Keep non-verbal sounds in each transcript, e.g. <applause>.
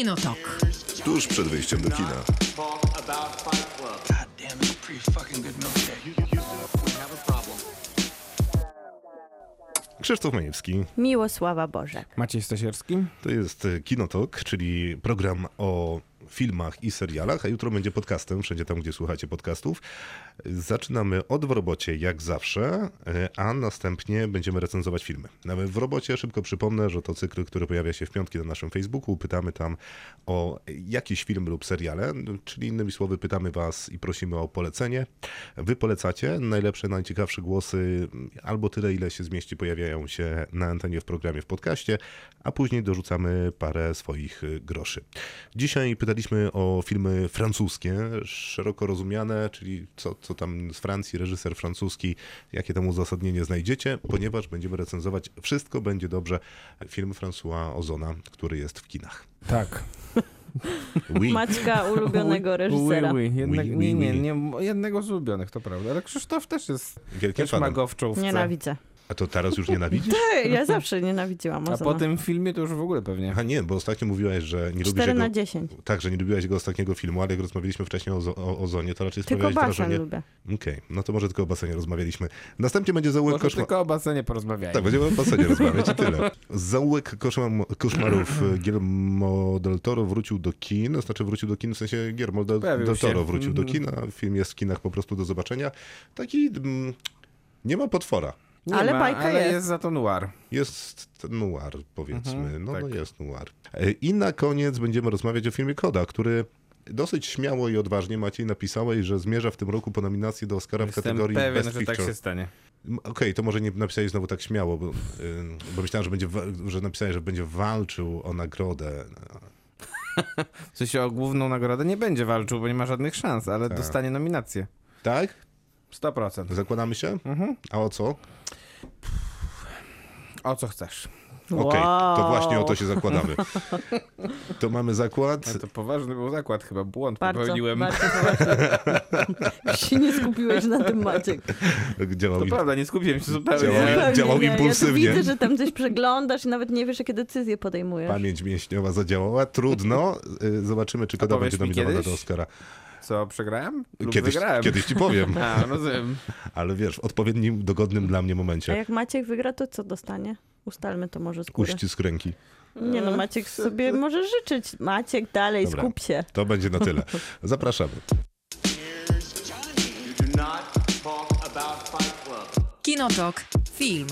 Kinotok. Tuż przed wyjściem do kina. Krzysztof Majewski. Miłosława Boże. Maciej Stasierski? To jest e, Kinotok, czyli program o filmach i serialach, a jutro będzie podcastem, wszędzie tam, gdzie słuchacie podcastów. Zaczynamy od w robocie, jak zawsze, e, a następnie będziemy recenzować filmy. Nawet w robocie szybko przypomnę, że to cykl, który pojawia się w piątki na naszym Facebooku. Pytamy tam o jakiś film lub seriale, czyli innymi słowy pytamy was i prosimy o polecenie. Wy polecacie najlepsze, najciekawsze głosy, albo tyle, ile się zmieści, pojawiają się na antenie w programie, w podcaście, a później dorzucamy parę swoich y, groszy. Dzisiaj pytaliśmy o filmy francuskie, szeroko rozumiane, czyli co, co tam z Francji, reżyser francuski, jakie tam uzasadnienie znajdziecie, ponieważ będziemy recenzować Wszystko będzie dobrze, film François Ozona, który jest w kinach. Tak. Oui. <laughs> Maćka ulubionego reżysera. Oui, oui. Jednak, Oui, oui, nie, nie, nie, jednego z ulubionych, to prawda. Ale Krzysztof też jest Wielkim też ma fanem. go w czołówce. Nienawidzę. A to teraz już nienawidzisz? <laughs> Ja zawsze nienawidziłam A Ozona. po tym filmie to już w ogóle pewnie. Aha, nie, bo ostatnio mówiłaś, że nie lubisz 4 jego... na 10. Tak, że nie lubiłaś jego ostatniego filmu, ale jak rozmawialiśmy wcześniej o, o Ozonie, to raczej Tylko sprawiałeś basen wrażenie... lubię. Okej, no to może tylko o basenie rozmawialiśmy. Następnie będzie zaułek Może koszmar... tylko o basenie porozmawiajmy. Tak, będziemy o basenie <laughs> rozmawiać i tyle. Zaułek koszmar... koszmarów e, Guillermo del Toro wrócił do kin, znaczy wrócił do kin, w sensie Guillermo del, del Toro wrócił do Mhm. kin, a film jest w kinach po prostu do zobaczenia. Taki... Mm, nie ma potwora. Nie Ale ma, bajka ale jest. jest za to noir. Jest ten noir, powiedzmy. Mhm, no, tak. no jest noir. E, I na koniec będziemy rozmawiać o filmie Koda, który dosyć śmiało i odważnie Maciej napisałeś, że zmierza w tym roku po nominacji do Oscara w Jestem kategorii pewien, Best że tak Picture. się stanie. Okej, to może nie napisałeś znowu tak śmiało, bo, y, bo myślałem, że, będzie, że napisałeś, że będzie walczył o nagrodę. W sensie o główną nagrodę nie będzie walczył, bo nie ma żadnych szans, ale Tak. dostanie nominację. Tak? 100%. Zakładamy się? Mhm. A o co? O co chcesz? Okej, to Wow. właśnie o to się zakładamy. To mamy zakład. Ale to poważny był zakład, chyba błąd Bardzo, popełniłem. bardzo się nie skupiłeś na tym, Maciek. Działał To prawda, nie skupiłem się zupełnie. Działał- Zupełnie działał nie. impulsywnie. Ja widzę, że tam coś przeglądasz i nawet nie wiesz, jakie decyzje podejmujesz. Pamięć mięśniowa zadziałała. Trudno. Y, Zobaczymy, czy powiesz będzie mi nominowana do? Oscara. Co, przegrałem? Lub Kiedyś, wygrałem? kiedyś ci powiem, <laughs> A, rozumiem. ale wiesz, w odpowiednim, dogodnym dla mnie A momencie. jak Maciek wygra, to co dostanie? Ustalmy to może z góry. Uścisk ręki. Nie no, Maciek sobie może życzyć. Maciek, dalej, Dobra. skup się. To będzie na tyle. <laughs> Zapraszamy. Kinotok. Film.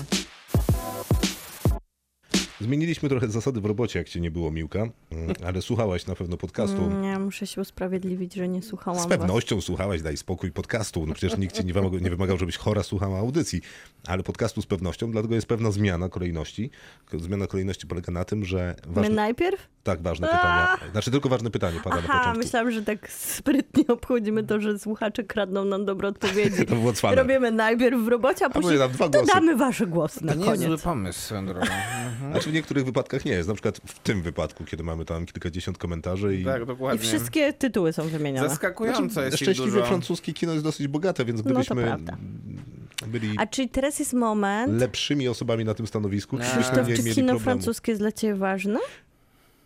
Zmieniliśmy trochę zasady w robocie, jak cię nie było, Miłka, Mm, ale słuchałaś na pewno podcastu. Nie, muszę się usprawiedliwić, że nie słuchałam Z pewnością słuchałaś, daj spokój, podcastu. No przecież nikt ci nie wymagał, nie wymagał, żebyś chora słuchała audycji, ale podcastu z pewnością, dlatego jest pewna zmiana kolejności. Zmiana kolejności polega na tym, że was. My ważne, najpierw? tak, ważne pytanie. Znaczy tylko ważne pytanie pada na Aha, początku. myślałam, że tak sprytnie obchodzimy to, że słuchacze kradną nam dobre odpowiedzi. <laughs> To było cwane. Robimy najpierw w robocie, a później później dodamy wasze głosy na To nie jest zły koniec. pomysł swoją drogą. <laughs> Mhm. Znaczy w niektórych wypadkach nie jest. Na przykład w tym wypadku, kiedy mamy tam kilkadziesiąt komentarzy i Tak, I dokładnie. wszystkie tytuły są wymienione. Zaskakująco jest ich szczęśliwie dużo. francuskie kino jest dosyć bogate, więc No to gdybyśmy prawda. byli A czyli teraz jest moment, lepszymi osobami na tym stanowisku, to byśmy Krzysztof, nie czy mieli kino problemu. francuskie jest dla ciebie ważne?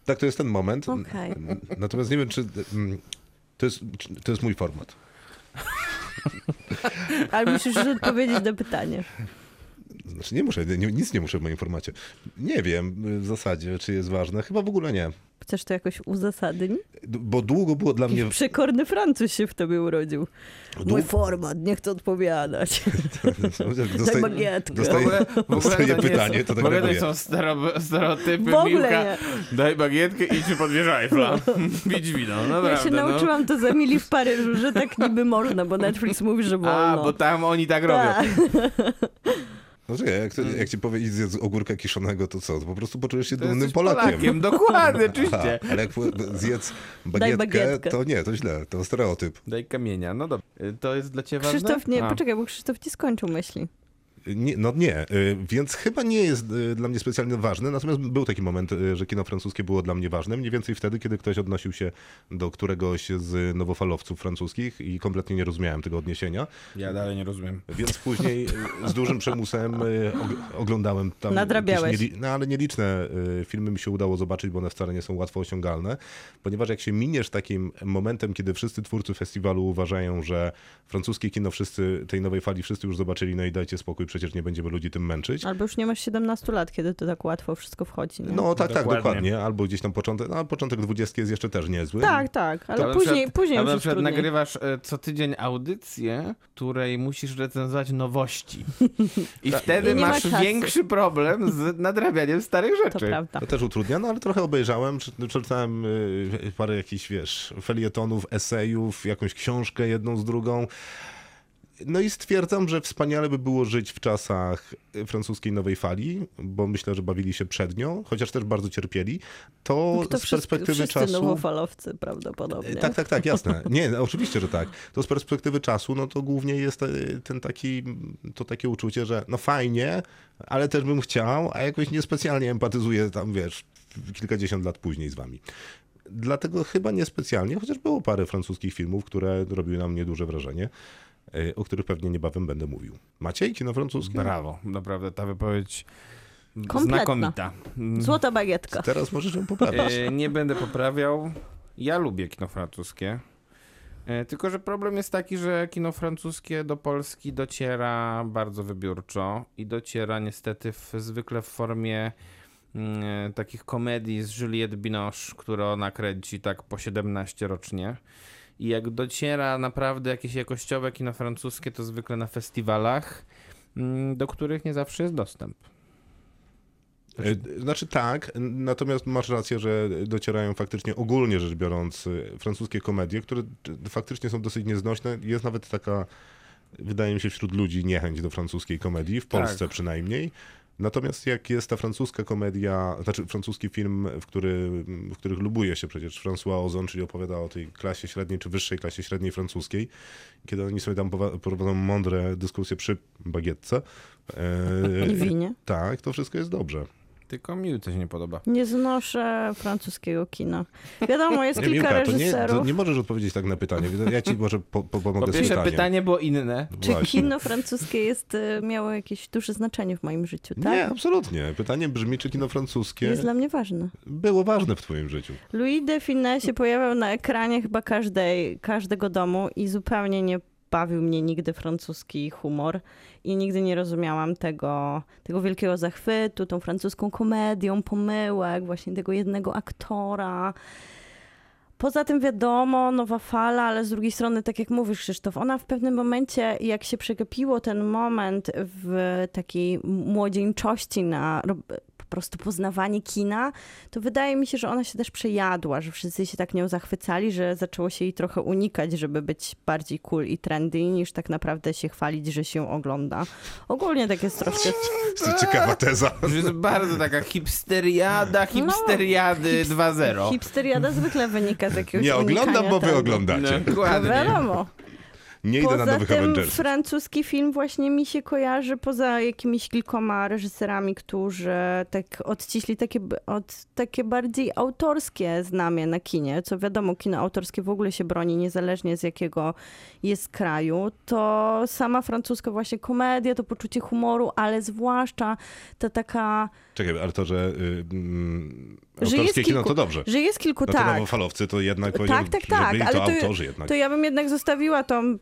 Tak, to jest ten moment. Okej. Natomiast nie wiem, czy mm, to jest, czy to jest mój format. Ale musisz już odpowiedzieć na pytanie. Znaczy nie muszę, nie, nic nie muszę w moim formacie. Nie wiem w zasadzie, czy jest ważne. Chyba w ogóle nie. Chcesz to jakoś uzasadnić? Bo długo było dla mnie... Przekorny Francuz się w tobie urodził. Mój Dług- format, nie chcę odpowiadać. Daj Dostaję, bagietkę. W dostaję, dostaję pytanie, to tak reaguję. są stero, stereotypy W ogóle Miłka. nie. Daj bagietkę i idź pod wieżę Eiffla. <laughs> Pić wino, Ja naprawdę. się no. nauczyłam to z Emilii w Paryżu, że tak niby można, bo Netflix mówi, że wolno. A, bo tam oni tak robią. <laughs> No czekaj, jak, to, jak ci powie idź zjedz ogórka kiszonego, to co? To po prostu poczujesz się To dumnym Polakiem. Polakiem, dokładnie, Aha, oczywiście. <laughs> ale jak zjedz bagietkę, bagietkę. to nie, to źle, to stereotyp. Daj kamienia, no dobra. Y, To jest dla ciebie ważne? Krzysztof nie, A. poczekaj, bo Krzysztof nie skończył myśli. Nie, no nie, y, więc chyba nie jest y, dla mnie specjalnie ważne, natomiast był taki moment, y, że kino francuskie było dla mnie ważne, mniej więcej wtedy, kiedy ktoś odnosił się do któregoś z nowofalowców francuskich i kompletnie nie rozumiałem tego odniesienia, Ja dalej nie rozumiem. więc później z dużym przymusem og- oglądałem tam... Nadrabiałeś. nieli- No ale nieliczne filmy mi się udało zobaczyć, bo one wcale nie są łatwo osiągalne, ponieważ jak się miniesz takim momentem, kiedy wszyscy twórcy festiwalu uważają, że francuskie kino wszyscy, tej nowej fali wszyscy już zobaczyli, no i dajcie spokój, przecież nie będziemy ludzi tym męczyć. Albo już nie masz 17 lat, kiedy to tak łatwo wszystko wchodzi. Nie? No tak, tak, Dokładnie. dokładnie. Albo gdzieś tam początek, no początek 20 jest jeszcze też niezły. tak, tak, ale To później, przykład- później albo już na jest nagrywasz e, co tydzień audycję, której musisz recenzować nowości. <laughs> I wtedy I ma masz czasu. większy problem z nadrabianiem starych To rzeczy. prawda. To też utrudnia, no ale trochę obejrzałem, czy- czytałem y, parę jakichś, wiesz, felietonów, esejów, jakąś książkę jedną z drugą. No i stwierdzam, że wspaniale by było żyć w czasach francuskiej nowej fali, bo myślę, że bawili się przed nią, chociaż też bardzo cierpieli. To, To z wszyscy, perspektywy wszyscy czasu... nowofalowcy prawdopodobnie. Tak, tak, tak, jasne. <laughs> Nie, no, oczywiście, że tak. To z perspektywy czasu, no to głównie jest e, ten taki, to takie uczucie, że no fajnie, ale też bym chciał, a jakoś niespecjalnie empatyzuję tam, wiesz, kilkadziesiąt lat później z wami. Dlatego chyba niespecjalnie, chociaż było parę francuskich filmów, które robiły na mnie duże wrażenie, e, o których pewnie niebawem będę mówił. Maciej, kino francuskie? Brawo, naprawdę ta wypowiedź Kompletna. znakomita. Mm, Złota bagietka. Teraz możesz ją poprawić. E, nie będę poprawiał. Ja lubię kino francuskie. E, Tylko, że problem jest taki, że kino francuskie do Polski dociera bardzo wybiórczo i dociera niestety w, zwykle w formie mm, e, takich komedii z Juliette Binoche, które ona kręci tak po 17 rocznie. I jak dociera naprawdę jakieś jakościowe kino francuskie, to zwykle na festiwalach, mm, do których nie zawsze jest dostęp. E, Znaczy tak, natomiast masz rację, że docierają faktycznie ogólnie rzecz biorąc y, francuskie komedie, które faktycznie są dosyć nieznośne. Jest nawet taka, wydaje mi się, wśród ludzi niechęć do francuskiej komedii, w Tak. Polsce przynajmniej. Natomiast jak jest ta francuska komedia, znaczy francuski film, w, który, w których lubuje się przecież François Ozon, czyli opowiada o tej klasie średniej czy wyższej klasie średniej francuskiej, kiedy oni sobie tam prowadzą mądre dyskusje przy bagietce. e, I winie. tak, to wszystko jest dobrze. Tylko mi coś nie podoba. Nie znoszę francuskiego kina. Wiadomo, jest Nie, kilka Miłka, to nie, reżyserów. to nie możesz odpowiedzieć tak na pytanie. Ja ci może po, po, pomogę Po z pierwsze, pytaniem. pytanie było inne. Czy Właśnie. kino francuskie jest, y, miało jakieś duże znaczenie w moim życiu, tak? Nie, absolutnie. Pytanie brzmi, czy kino francuskie Jest dla mnie ważne. było ważne w twoim życiu. Louis de Funès się pojawiał na ekranie chyba każdej, każdego domu i zupełnie nie bawił mnie nigdy francuski humor i nigdy nie rozumiałam tego, tego wielkiego zachwytu, tą francuską komedią, pomyłek, właśnie tego jednego aktora. Poza tym wiadomo, nowa fala, ale z drugiej strony, tak jak mówisz Krzysztof, ona w pewnym momencie, jak się przegapiło ten moment w takiej młodzieńczości na prostu poznawanie kina, to wydaje mi się, że ona się też przejadła, że wszyscy się tak nią zachwycali, że zaczęło się jej trochę unikać, żeby być bardziej cool i trendy, niż tak naprawdę się chwalić, że się ogląda. Ogólnie tak jest troszkę... To ciekawa teza. Jest bardzo taka hipsteriada, hipsteriady 2.0. Hipsteriada zwykle wynika z jakiegoś Nie oglądam, bo wy oglądacie. No Dokładnie. wiadomo. Nie idę na Poza nowych tym francuski film właśnie mi się kojarzy poza jakimiś kilkoma reżyserami, którzy tak odciśli takie, od, takie bardziej autorskie znamie na kinie, co wiadomo, kino autorskie w ogóle się broni niezależnie z jakiego jest kraju, to sama francuska właśnie komedia, to poczucie humoru, ale zwłaszcza ta taka, Czekaj, ale to, że Że jest kino kilku- to dobrze. że jest kilku, No tak, nowofalowcy to jednak Tak, tak, tak, byli ale to to- autorzy jednak. to ja bym jednak zostawiła tą.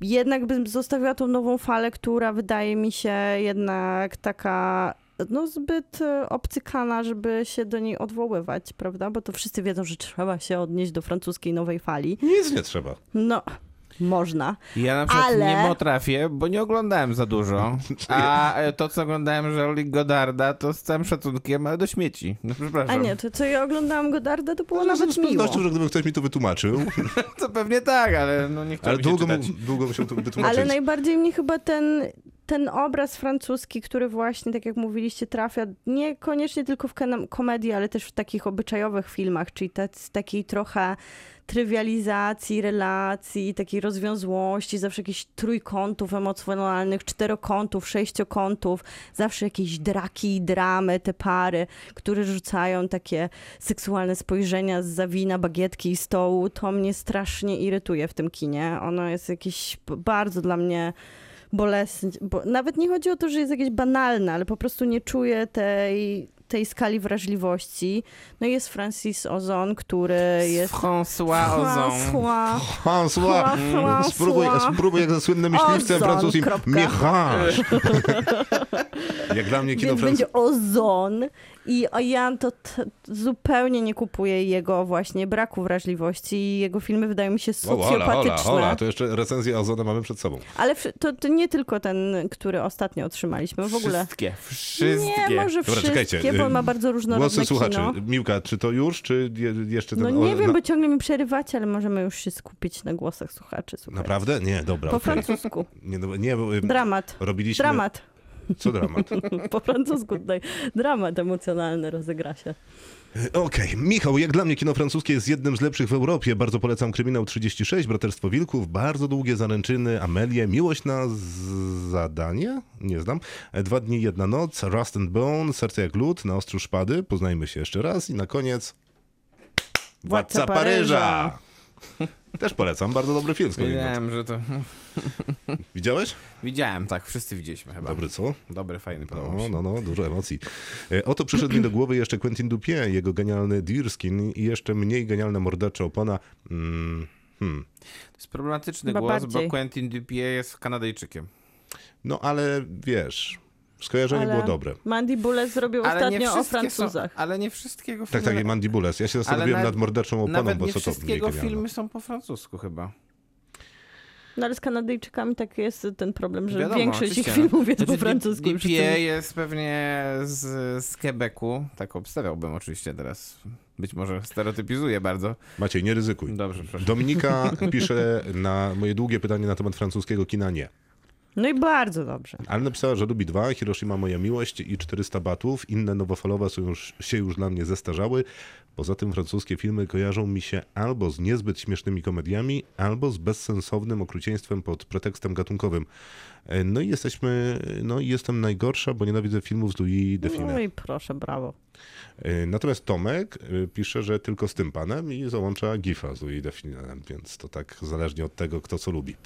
Jednak bym zostawiła tą nową falę, która wydaje mi się jednak taka. No, zbyt e, obcykana, żeby się do niej odwoływać, prawda? Bo to wszyscy wiedzą, że trzeba się odnieść do francuskiej nowej fali. Nic nie trzeba. No, można. Ja na przykład Ale- nie potrafię, bo nie oglądałem za dużo. <laughs> A e, to, co oglądałem Jean-Luc Godarda, to z całym szacunkiem, ale do śmieci. No A przepraszam. nie, to co ja oglądałem Godarda, to było Ale nawet z miło. pewnością, że gdyby ktoś mi to wytłumaczył, <laughs> To pewnie tak, ale no nie chciałbym ale się mu, długo musiał to wytłumaczyć. Ale najbardziej mnie chyba ten ten obraz francuski, który właśnie, tak jak mówiliście, trafia niekoniecznie tylko w komedii, ale też w takich obyczajowych filmach, czyli tac, takiej trochę trywializacji relacji, takiej rozwiązłości, zawsze jakichś trójkątów emocjonalnych, czterokątów, sześciokątów, zawsze jakieś draki i dramy, te pary, które rzucają takie seksualne spojrzenia z zawina bagietki i stołu, to mnie strasznie irytuje w tym kinie. Ono jest jakieś bardzo dla mnie bolesne, bo nawet nie chodzi o to, że jest jakieś banalne, ale po prostu nie czuję tej, tej skali wrażliwości. No i jest Francis Ozon, który jest... François Ozon. François. François, François. spróbuj, spróbuj jak ze słynnym myśliwcem Ozon, francuskim. <laughs> jak dla mnie kino Więc będzie Ozon i ja to t- zupełnie nie kupuję jego właśnie braku wrażliwości i jego filmy wydają mi się socjopatyczne. hola, to jeszcze recenzję Ozona mamy przed sobą. Ale to, to nie tylko ten, który ostatnio otrzymaliśmy, w ogóle. Wszystkie, wszystkie. Nie, może Dobra, wszystkie, czekajcie, bo y, on ma bardzo różnorodne Głosy słuchaczy. kino. Miłka, czy to już, czy je, jeszcze ten... No nie o, wiem, na- bo ciągle mi przerywacie, ale możemy już się skupić na głosach słuchaczy. Słuchajcie. Naprawdę? Nie, dobra. Po okej. francusku. Nie, no, nie, bo, ym, Dramat. robiliśmy... Dramat. Co dramat? <laughs> Po francusku tutaj. Dramat emocjonalny rozegra się. Okej, Michał, jak dla mnie kino francuskie jest jednym z lepszych w Europie. Bardzo polecam Kryminał 36, Braterstwo Wilków, bardzo długie zaręczyny, Amelię, Miłość na zadanie? Nie znam. Dwa dni, jedna noc, Rust and Bone, Serce jak lód, Na ostrzu szpady, poznajmy się jeszcze raz i na koniec Władca Władca Paryża. <laughs> Też polecam, bardzo dobry film. Wiedziałem, że to... Widziałeś? Widziałem, tak, wszyscy widzieliśmy chyba. Dobry, co? Dobry, fajny, podobał No, się. no, no, dużo emocji. E, Oto przyszedł mi do głowy jeszcze Quentin Dupieux, jego genialny Deerskin i jeszcze mniej genialna mordercza opona. Mm, hmm. To jest problematyczny Chyba głos, bardziej. bo Quentin Dupieux jest Kanadyjczykiem. No ale wiesz, skojarzenie Ale było dobre. Mandy Bullet zrobił Ale ostatnio o wszystkie są, Francuzach. ale nie wszystkiego Tak, filmy... tak, Mandibules. Ja się zastanowiłem na- nad morderczą oponą, Nawet bo nie co to wszystkiego genialne. filmy są po francusku chyba. No ale z Kanadyjczykami tak jest ten problem, że Wiadomo, większość ich oczywiście. filmów jest Znaczy, po francusku. i Dupieux wszyscy- jest pewnie z, z Quebecu, tak obstawiałbym oczywiście teraz. Być może stereotypizuję bardzo. Maciej, nie ryzykuj. Dobrze, proszę. Dominika <laughs> pisze na moje długie pytanie na temat francuskiego kina nie. No i bardzo dobrze. Ale napisała, że lubi dwa, Hiroshima Moja Miłość i 400 batów. Inne nowofalowe są już, się już dla mnie zestarzały. Poza tym francuskie filmy kojarzą mi się albo z niezbyt śmiesznymi komediami, albo z bezsensownym okrucieństwem pod pretekstem gatunkowym. E, No i jesteśmy, no i jestem najgorsza, bo nienawidzę filmów z Louis Define. No i proszę, brawo. E, Natomiast Tomek e, pisze, że tylko z tym panem i załącza gifa z Louis Definem, więc to tak zależnie od tego, kto co lubi.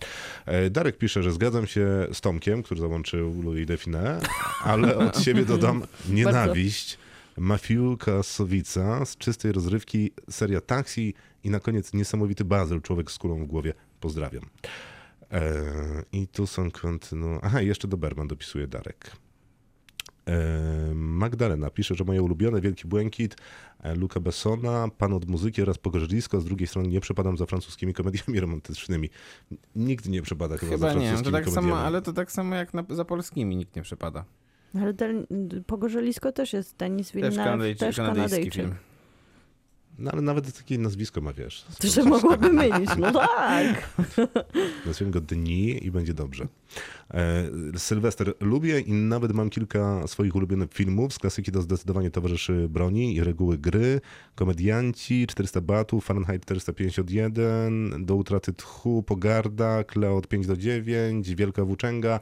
E, Darek pisze, że zgadzam się z Tomkiem, który załączył Louis Define, ale od <laughs> siebie dodam nienawiść. Mafiu Kasowica z czystej rozrywki, seria Taxi i na koniec niesamowity Bazyl, człowiek z kulą w głowie. Pozdrawiam. E, I tu są kontynu... Aha, jeszcze do Berman dopisuje Darek. Magdalena pisze, że moje ulubione Wielki Błękit, e, Luca Bessona, Pan od muzyki oraz Pogorzylisko. Z drugiej strony nie przepadam za francuskimi komediami <laughs> romantycznymi. Nigdy nie przepada chyba, Chyba za nie, to francuskimi tak komediami. samo, ale to tak samo jak na, za polskimi nikt nie przepada. Ale ten, Pogorzylisko też jest Denis Też, Villeneuve, też kanadyjski Kanadyjczyk. No ale nawet takie nazwisko ma, wiesz. To, że mogłaby mylić, no tak. <laughs> Nazwijmy go Dni i będzie dobrze. E, Sylwester lubię i nawet mam kilka swoich ulubionych filmów. Z klasyki to zdecydowanie Towarzyszy Broni i Reguły Gry, Komedianci, 400 Batów, Fahrenheit 451, Do utraty tchu, Pogarda, Kleo od 5 do 9, Wielka Włóczęga.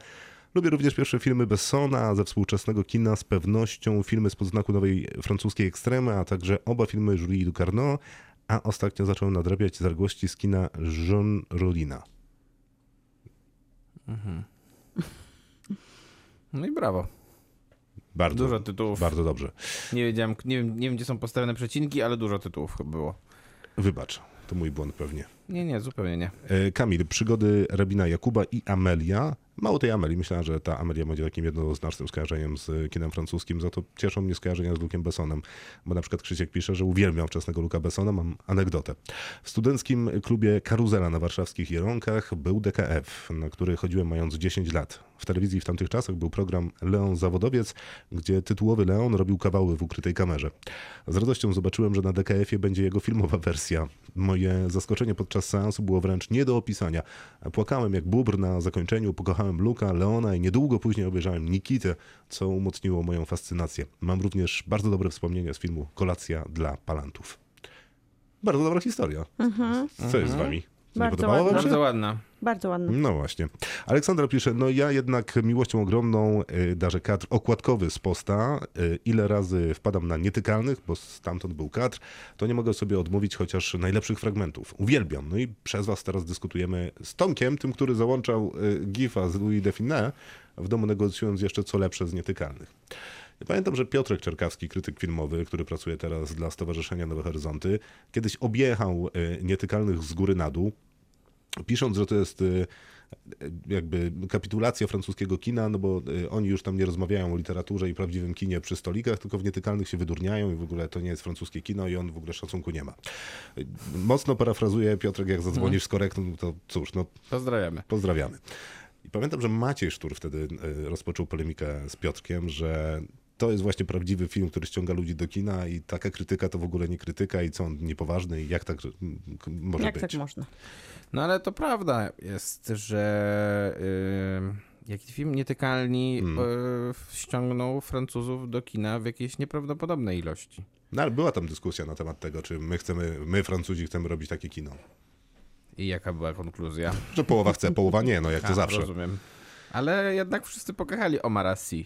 Lubię również pierwsze filmy Bessona ze współczesnego kina z pewnością, filmy z podznaku nowej francuskiej ekstremy, a także oba filmy Julie Ducarneau, a ostatnio zacząłem nadrabiać zaległości z kina Jean Rolina. No i brawo. Bardzo, Dużo tytułów. bardzo dobrze. Nie wiedziałem, nie wiem, nie wiem gdzie są postawione przecinki, ale dużo tytułów było. Wybacz, to mój błąd pewnie. Nie, nie, zupełnie nie. E, Kamil, przygody Rabina Jakuba i Amelia. Mało tej Amelii. Myślałem, że ta Amelia będzie takim jednoznacznym skojarzeniem z kinem francuskim, za to cieszą mnie skojarzenia z Lukiem Bessonem, bo na przykład Krzysiek pisze, że uwielbiam wczesnego Luka Bessona. Mam anegdotę. W studenckim klubie Karuzela na warszawskich Jeronkach był DKF, na który chodziłem mając 10 lat. W telewizji w tamtych czasach był program Leon Zawodowiec, gdzie tytułowy Leon robił kawały w ukrytej kamerze. Z radością zobaczyłem, że na DKF-ie będzie jego filmowa wersja. Moje zaskoczenie podczas podczas seansu było wręcz nie do opisania. Płakałem jak bubr na zakończeniu, pokochałem Luka, Leona i niedługo później obejrzałem Nikitę, co umocniło moją fascynację. Mam również bardzo dobre wspomnienia z filmu Kolacja dla Palantów. Bardzo dobra historia. Co jest z wami? Bardzo ładna. Bardzo ładna. Bardzo ładny. No właśnie. Aleksandra pisze, no ja jednak miłością ogromną y, darzę kadr okładkowy z posta. Y, Ile razy wpadam na nietykalnych, bo stamtąd był kadr, to nie mogę sobie odmówić chociaż najlepszych fragmentów. Uwielbiam. No i przez was teraz dyskutujemy z Tomkiem, tym, który załączał y, gifa z Louis Define, w domu negocjując jeszcze co lepsze z nietykalnych. Pamiętam, że Piotrek Czerkawski, krytyk filmowy, który pracuje teraz dla Stowarzyszenia Nowe Horyzonty, kiedyś objechał nietykalnych z góry na dół, pisząc, że to jest y, jakby kapitulacja francuskiego kina, no bo y, oni już tam nie rozmawiają o literaturze i prawdziwym kinie przy stolikach, tylko w nietykalnych się wydurniają i w ogóle to nie jest francuskie kino i on w ogóle szacunku nie ma. Mocno parafrazuję, Piotrek, jak zadzwonisz z korektą, to cóż, no Pozdrawiamy. pozdrawiamy. I pamiętam, że Maciej Sztur wtedy y, rozpoczął polemikę z Piotrkiem, że to jest właśnie prawdziwy film, który ściąga ludzi do kina i taka krytyka to w ogóle nie krytyka i co on niepoważny i jak tak k- może Jak być. tak można? No ale to prawda jest, że yy, jaki film Nietykalni Mm. yy, ściągnął Francuzów do kina w jakiejś nieprawdopodobnej ilości. No ale była tam dyskusja na temat tego, czy my chcemy, my Francuzi chcemy robić takie kino. I jaka była konkluzja? Że połowa chce, połowa nie, no jak to A, zawsze. Rozumiem. Ale jednak wszyscy pokochali Omara Sy.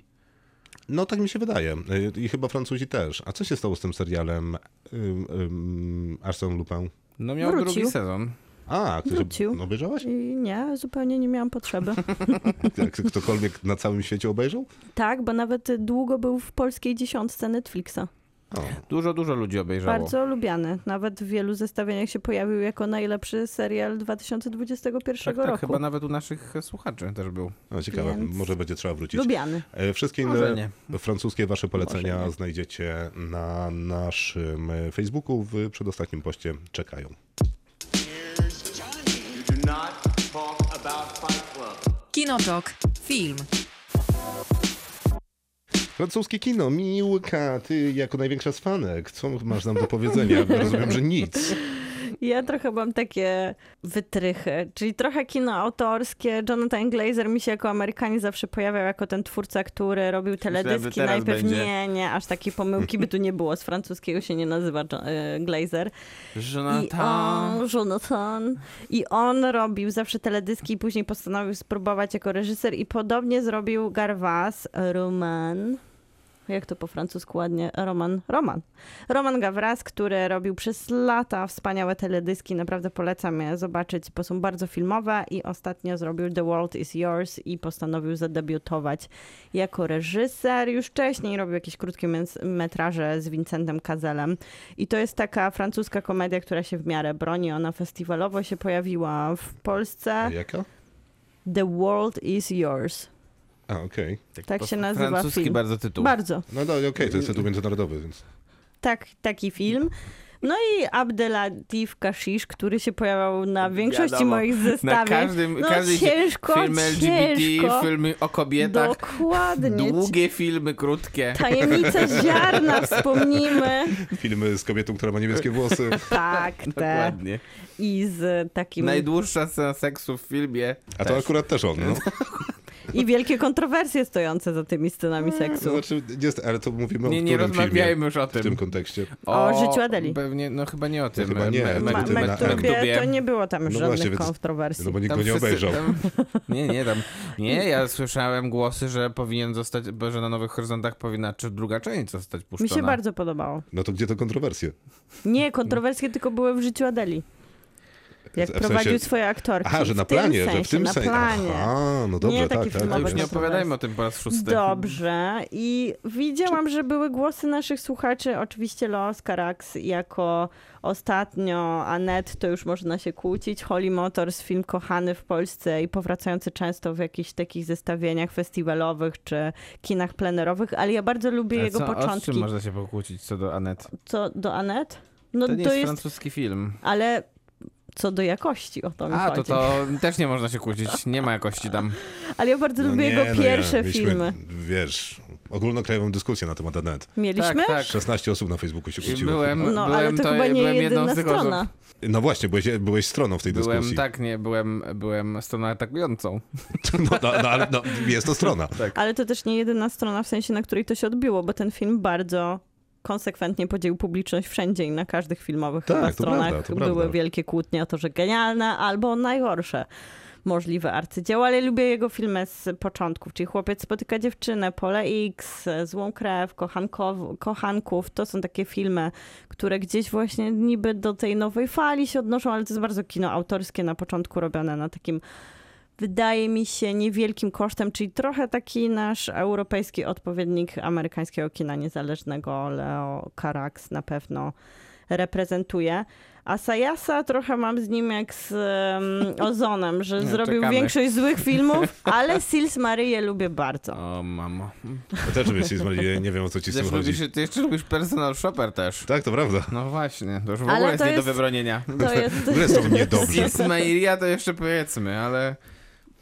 No tak mi się wydaje. Y, I chyba Francuzi też. A co się stało z tym serialem um, um, Arsène Lupin? No miał Wrócił. drugi sezon. A, ty się Wrócił. no, obejrzałaś? I nie, zupełnie nie miałam potrzeby. <laughs> Jak ktokolwiek na całym świecie obejrzał? tak, bo nawet długo był w polskiej dziesiątce Netflixa. O, Dużo, dużo ludzi obejrzało. Bardzo lubiany. Nawet w wielu zestawieniach się pojawił jako najlepszy serial 2021 tak, tak, roku. chyba nawet u naszych słuchaczy też był. no ciekawe, Więc- może będzie trzeba wrócić. Lubiany. E, Wszystkie inne francuskie wasze polecenia znajdziecie na naszym e, Facebooku w przedostatnim poście. Czekają. Kinotok. Film. Francuskie kino, Miłka, ty jako największa z fanek, co masz nam do powiedzenia? Rozumiem, że nic. Ja trochę mam takie wytrychy, czyli trochę kino autorskie. Jonathan Glazer mi się jako Amerykanie zawsze pojawiał jako ten twórca, który robił teledyski. będzie. nie, nie, aż takiej pomyłki by tu nie było. Z francuskiego się nie nazywa Jo- e, Glazer. I Jonathan. on, Jonathan. I on robił zawsze teledyski i później postanowił spróbować jako reżyser i podobnie zrobił Garwas, Roman. Jak to po francusku ładnie? Roman. Roman. Roman Gawras, który robił przez lata wspaniałe teledyski. Naprawdę polecam je zobaczyć, bo są bardzo filmowe i ostatnio zrobił The World is Yours i postanowił zadebiutować jako reżyser. Już wcześniej robił jakieś krótkie metraże z Vincentem Kazelem. I to jest taka francuska komedia, która się w miarę broni. Ona festiwalowo się pojawiła w A Polsce. jaka? The World is Yours. A, okej. Tak po się nazywa Francuski film. bardzo tytuł. Bardzo. No do, okej, to jest tytuł międzynarodowy, więc... Tak, taki film. No i Abdelatif Kashish, który się pojawiał na większości Wiadomo, moich Na zestawień. każdym, no każdy ciężko, film LGBT, ciężko. filmy o kobietach, Dokładnie. długie filmy, krótkie. Tajemnice <laughs> ziarna wspomnimy. Filmy z kobietą, która ma niebieskie włosy. Tak, te. Dokładnie. I z takim... Najdłuższa scena seksu w filmie. A to też. akurat też on, no. <laughs> I wielkie kontrowersje stojące za tymi scenami seksu. Znaczy, jest, ale to mówimy Nie, o nie którym rozmawiajmy filmie już o w tym tym. kontekście. O życiu Adeli. Pewnie, no chyba nie o tym. chyba nie, Mektubie. to nie było tam już No żadnych właśnie, więc- kontrowersji. No bo nikt go nie obejrzał. Tam, nie, nie, tam. Nie, ja słyszałem głosy, że powinien zostać, że na Nowych Horyzontach powinna, czy druga część zostać Mi puszczona. się bardzo podobało. No to gdzie to kontrowersje? Nie, kontrowersje tylko były w życiu Adeli. Jak W sensie- prowadził swoje aktorki. Aha, że na planie, sensie, że w tym na sensie. planie. Aha, no dobrze, Nie tak, taki tak. Ale filmowy już nie tak. opowiadajmy o tym po raz szósty. Dobrze. I widziałam, że były głosy naszych słuchaczy. Oczywiście Los Carax jako ostatnio, Anet to już można się kłócić. Holy Motors, film kochany w Polsce i powracający często w jakichś takich zestawieniach festiwalowych czy kinach plenerowych, ale ja bardzo lubię A jego co, O czym początki. można się pokłócić co do Anet? Co do Anet? No To to, nie jest, jest, francuski film. ale co do jakości, o to mi A, to chodzi. to też nie można się kłócić. Nie ma jakości tam. <laughs> Ale ja bardzo No lubię nie, jego no ja- pierwsze mieliśmy, filmy. Wiesz, ogólnokrajową dyskusję na temat Anet. Mieliśmy? Tak, tak. 16 osób na Facebooku się kłóciło. Byłem, No, byłem, ale to, chyba nie byłem jedną jedyna strona. osób. No właśnie, byłeś, byłeś stroną w tej Byłem, dyskusji. tak, nie, byłem, byłem stroną atakującą. <laughs> No, no, no, ale no, jest to strona. Ale to też nie jedyna strona, w sensie, na której to się odbiło, bo ten film bardzo konsekwentnie podzielił publiczność wszędzie i na każdych filmowych Tak, chyba stronach prawda, były prawda. wielkie kłótnie o to, że genialne albo najgorsze możliwe arcydzieło, ale lubię jego filmy z początków, czyli Chłopiec spotyka dziewczynę, Pole X, Złą krew, Kochankow, Kochanków. To są takie filmy, które gdzieś właśnie niby do tej nowej fali się odnoszą, ale to jest bardzo kino autorskie na początku robione na takim wydaje mi się niewielkim kosztem, czyli trochę taki nasz europejski odpowiednik amerykańskiego kina niezależnego. Leo Carax na pewno reprezentuje. A Sayasa trochę mam z nim jak z um, <laughs> Ozonem, że No, zrobił czekamy. większość złych <laughs> filmów, ale Sils Maryję lubię bardzo. O, mamo. Ja też lubię Sils Marie, nie wiem o co ci z Ty, tym chodzi. lubisz, ty jeszcze lubisz personal shopper też. Tak, to prawda. No właśnie, to już w Ale ogóle jest to nie do jest- wybronienia. To jest... <laughs> W ogóle są niedobrze. Sils Mairia to jeszcze powiedzmy, ale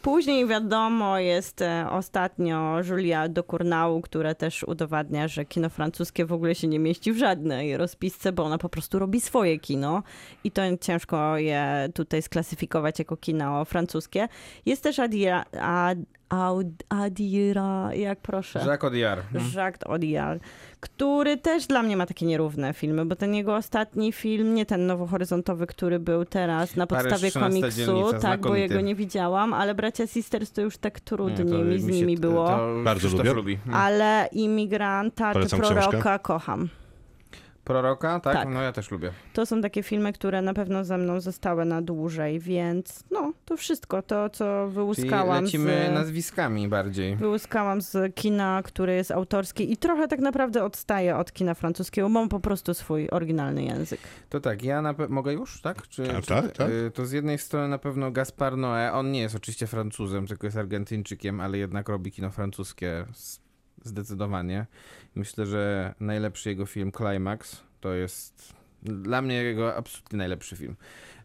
Później wiadomo jest e, ostatnio Julia Docournau, która też udowadnia, że kino francuskie w ogóle się nie mieści w żadnej rozpisce, bo ona po prostu robi swoje kino i to ciężko je tutaj sklasyfikować jako kino francuskie. Jest też Adira, Ad, Adira, jak proszę? Jacques Audiard. Jacques Audiard, który też dla mnie ma takie nierówne filmy, bo ten jego ostatni film, nie ten nowohoryzontowy, który był teraz na podstawie 13 komiksu, tak, bo jego nie widziałam, ale Bracia Sisters to już tak Nie, trudniej to mi z nimi było. To Bardzo lubię. lubi. Ale Imigranta czy Proroka książkę. kocham. Proroka, tak? Tak. No ja też lubię. To są takie filmy, które na pewno ze mną zostały na dłużej, więc no, to wszystko, to co Czyli wyłuskałam lecimy z... nazwiskami bardziej. Wyłuskałam z kina, które jest autorskie i trochę tak naprawdę odstaje od kina francuskiego, bo mam po prostu swój oryginalny język. To tak, ja na pe- mogę już, tak? Czy, Tak, czy, tak, tak. y, To z jednej strony na pewno Gaspar Noé, on nie jest oczywiście Francuzem, tylko jest Argentyńczykiem, ale jednak robi kino francuskie z- zdecydowanie. Myślę, że najlepszy jego film Climax to jest dla mnie jego absolutnie najlepszy film.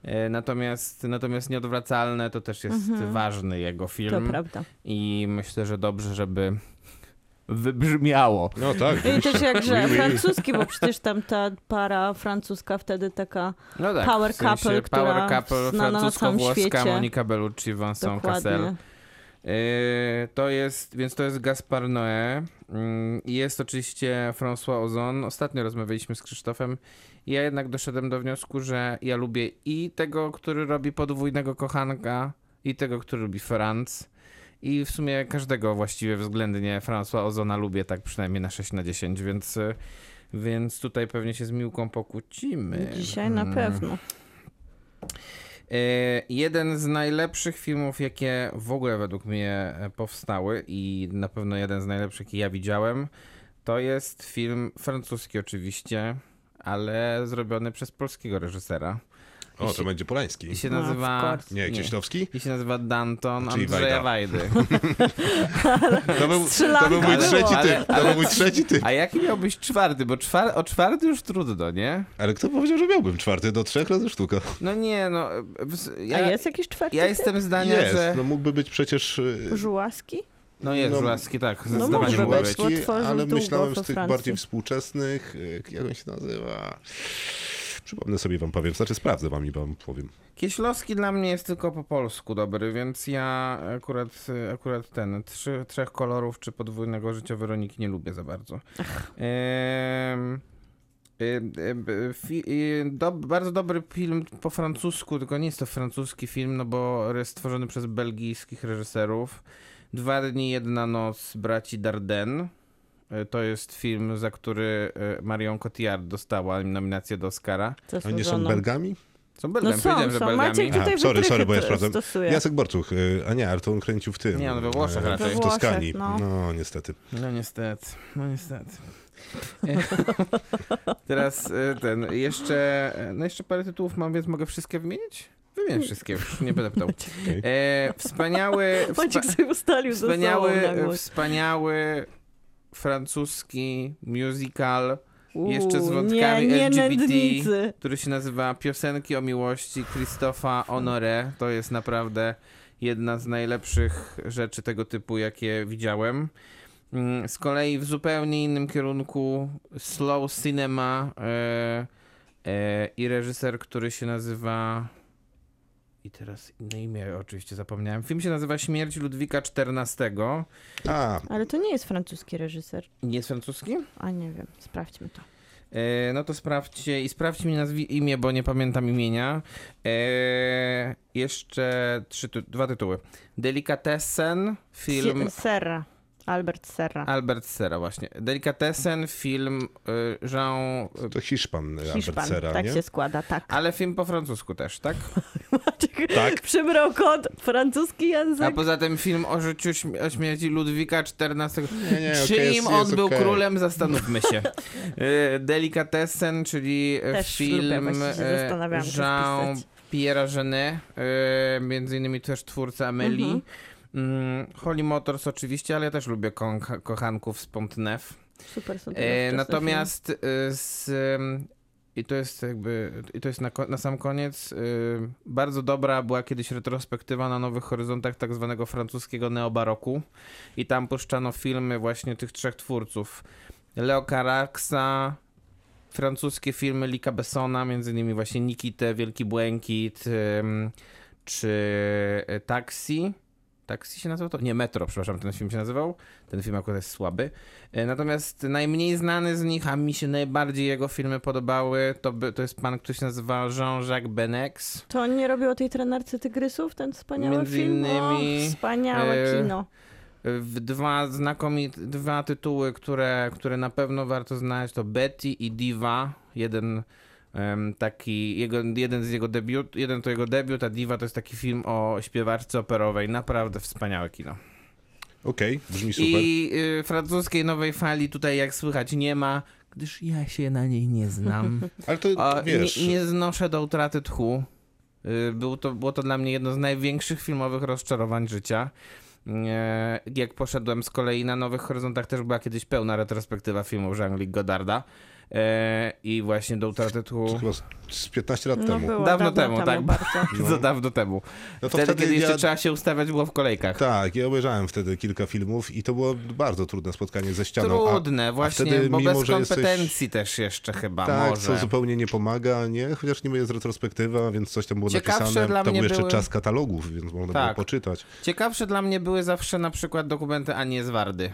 E, Natomiast, natomiast Nieodwracalne to też jest Mhm. ważny jego To film prawda. i myślę, że dobrze, żeby <laughs> wybrzmiało. No tak. I też jakże francuski, bo przecież tam ta para francuska wtedy taka No tak, Power w sensie couple, która Power couple znana na całym francusko-włoska świecie. Monika Bellucci, Vincent Cassel. Yy, to jest, więc to jest Gaspar Noé. I jest oczywiście François Ozon. Ostatnio rozmawialiśmy z Krzysztofem. Ja jednak doszedłem do wniosku, że ja lubię i tego, który robi podwójnego kochanka, i tego, który lubi Franz. I w sumie każdego właściwie względnie François Ozona lubię tak przynajmniej na 6 na 10, więc, więc tutaj pewnie się z Miłką pokłócimy. Dzisiaj na Mm. pewno. E, Jeden z najlepszych filmów, jakie w ogóle według mnie e, powstały i na pewno jeden z najlepszych, jaki ja widziałem, to jest film francuski oczywiście, ale zrobiony przez polskiego reżysera. O, to będzie Polański. I się No, nazywa... Nie, Cieślowski? I się nazywa Danton Czyli Andrzeja Wajda. Wajdy. <laughs> To był, to był mój trzeci typ. To był mój trzeci typ. A jaki miał być czwarty? Bo czwar... o czwarty już trudno, nie? Ale kto powiedział, że miałbym czwarty? Do trzech razy sztuka. No nie, no... Ja, A jest jakiś czwarty? ja jestem zdania, Jest, że... no mógłby być przecież... y, Żułaski? No jest, No, Żułaski, tak. no może być, ale myślałem z tych Francji. bardziej współczesnych, y, jak on się nazywa? Przypomnę sobie wam powiem, znaczy sprawdzę wam i wam powiem. Kieślowski dla mnie jest tylko po polsku dobry, więc ja akurat, akurat ten, trzy, trzech kolorów czy podwójnego życia Weroniki nie lubię za bardzo. Ehm, y, y, fi, y, do, bardzo dobry film po francusku, tylko nie jest to francuski film, no bo jest stworzony przez belgijskich reżyserów. Dwa dni, jedna noc braci Dardenne. Y, To jest film, za który y, Marion Cotillard dostała nominację do Oscara. Oni nie są. Belgami? Są No Belgami, są, powiedziałem, że. Belgami. Maciek A, tutaj sorry, sorry, bo ja sprawdzam. stosuje. Jacek Borcuch, y, a nie, ale to on kręcił w tym. Nie, on we Włoszech e, raczej. W Toskanii. no. No, niestety. No niestety, no niestety. <laughs> Teraz e, ten, jeszcze, e, no jeszcze parę tytułów mam, więc mogę wszystkie wymienić? Wymienię wszystkie, już nie będę pytał. <laughs> Okej. E, wspaniały, Maciek sobie ustalił wspaniały, wspaniały francuski musical Jeszcze z Uuu, wątkami nie, nie LGBT, który się nazywa Piosenki o miłości Christopha Honoré. To jest naprawdę jedna z najlepszych rzeczy tego typu, jakie widziałem. Mm, Z kolei w zupełnie innym kierunku slow cinema e, e, i reżyser, który się nazywa i teraz inne imię oczywiście zapomniałem. Film się nazywa Śmierć Ludwika XIV. A, Ale to nie jest francuski reżyser. Nie jest francuski? A nie wiem, sprawdźmy to. E, no to sprawdźcie i sprawdźcie mi nazwi- imię, bo nie pamiętam imienia. E, jeszcze trzy dwa tytuły. Delikatessen, film Sie- Serra. Albert Serra. Albert Serra właśnie. Delikatessen, film e, Jean... to Hiszpan, Albert Hiszpan. Serra, tak nie? się składa, tak. Ale film po francusku też, tak? <laughs> Tak. Przybrał kod francuski język. A poza tym film o życiu o śmierci Ludwika XIV. Nie, nie, okej, Czyim jest- on jest był okej. królem, zastanówmy się. E, <laughs> Delikatessen, czyli Też lubię, film czy Jean. Pierre'a Genet, między innymi też twórca Amelie. Mhm. Mm, Holy Motors oczywiście, ale ja też lubię kon- kochanków z Pont-Neuf. Super są E, natomiast z, em, i to jest jakby, i to jest na, ko- na sam koniec, e, bardzo dobra była kiedyś retrospektywa na Nowych Horyzontach tak zwanego francuskiego neobaroku i tam puszczano filmy właśnie tych trzech twórców. Leo Caraxa, francuskie filmy Lika Bessona, między innymi właśnie Nikitę, Wielki Błękit, czy e, Taxi. Taxi się nazywał to? Nie, Metro, przepraszam, ten film się nazywał. Ten film akurat jest słaby. E, Natomiast najmniej znany z nich, a mi się najbardziej jego filmy podobały, to, by, to jest pan, który się nazywa Jean-Jacques Benex. To on nie robił o tej trenerce tygrysów, ten wspaniały Między film? innymi, o, wspaniałe e, kino. W dwa znakomite, dwa tytuły, które, które na pewno warto znać, to Betty i Diva. Jeden taki, jego, jeden z jego debiut, jeden to jego debiut, a Diva to jest taki film o śpiewaczce operowej. Naprawdę wspaniałe kino. Okej, brzmi super. I y, francuskiej nowej fali tutaj, jak słychać, nie ma, gdyż ja się na niej nie znam. <laughs> Ale to A, wiesz, nie, nie znoszę do utraty tchu. Y, Był to, było to dla mnie jedno z największych filmowych rozczarowań życia. E, Jak poszedłem z kolei na Nowych Horyzontach, też była kiedyś pełna retrospektywa filmów Jean-Luc Godarda. E, I właśnie do utraty tchu. z- z 15 lat No temu. było Dawno dawno temu, temu, tak. bardzo. <laughs> Bardzo dawno temu. No to wtedy, wtedy kiedy jeszcze ja- trzeba się ustawiać było w kolejkach. Tak, ja obejrzałem wtedy kilka filmów i to było bardzo trudne spotkanie ze ścianą. a- Trudne, właśnie, wtedy, bo mimo, bez że jesteś- kompetencji też jeszcze chyba Tak, może. co zupełnie nie pomaga, nie? Chociaż niby jest retrospektywa, więc coś tam było Ciekawsze napisane. dla to mnie był jeszcze były- czas katalogów, więc można było Tak. poczytać. Ciekawsze dla mnie były zawsze na przykład dokumenty Anii Zwardy.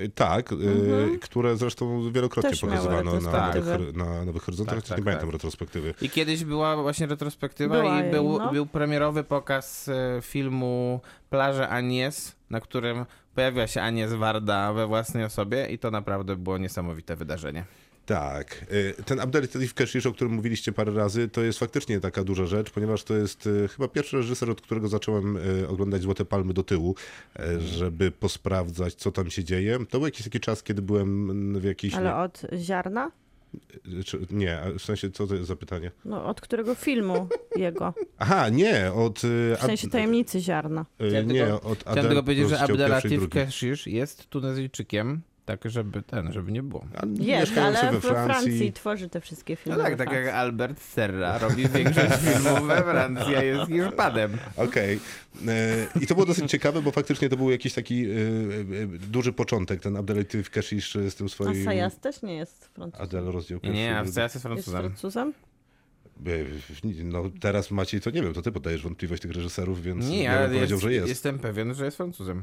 Y, Tak, y, które zresztą wielokrotnie Mhm. Też pokazywano na nowych, retrospektywę. na nowych horyzontach, Tak, tak, nie pamiętam tak. retrospektywy. I kiedyś była właśnie retrospektywa Była i jej, był, no. był premierowy pokaz e, filmu Plaże Anies, na którym pojawiła się Anies Warda we własnej osobie i to naprawdę było niesamowite wydarzenie. Tak. y, Ten Abdelatif Keshish, o którym mówiliście parę razy, to jest faktycznie taka duża rzecz, ponieważ to jest y, chyba pierwszy reżyser, od którego zacząłem y, oglądać Złote Palmy do tyłu, żeby posprawdzać, co tam się dzieje. To był jakiś taki czas, kiedy byłem w jakiejś... Ale od ziarna? Nie, czy, nie, a w sensie, co to jest za pytanie? No, od którego filmu jego? Aha, nie, od... W sensie tajemnicy ziarna. Chciałem Nie, tylko- od Chciałem tylko powiedzieć, że Abdelatif. Keshish jest Tunezyjczykiem, tak żeby ten, żeby nie było. A Jest, ale we we Francji. Francji. tworzy te wszystkie No filmy. tak, we tak jak. Albert Serra robi większość filmów we Francji, a jest Hiszpanem. Okej. E, I to było dosyć ciekawe, bo faktycznie to był jakiś taki e, e, duży początek, ten Abdelatif Keshish z tym A swoim... Sajas też nie jest Francuzem. Adel rozdział Nie, nie, a pierwszy. Serra jest Jest Francuzem. E, No teraz Maciej, to nie wiem, to ty podajesz wątpliwość tych reżyserów, więc Nie, ja powiedział, jest, że jest. jestem pewien, że jest Francuzem.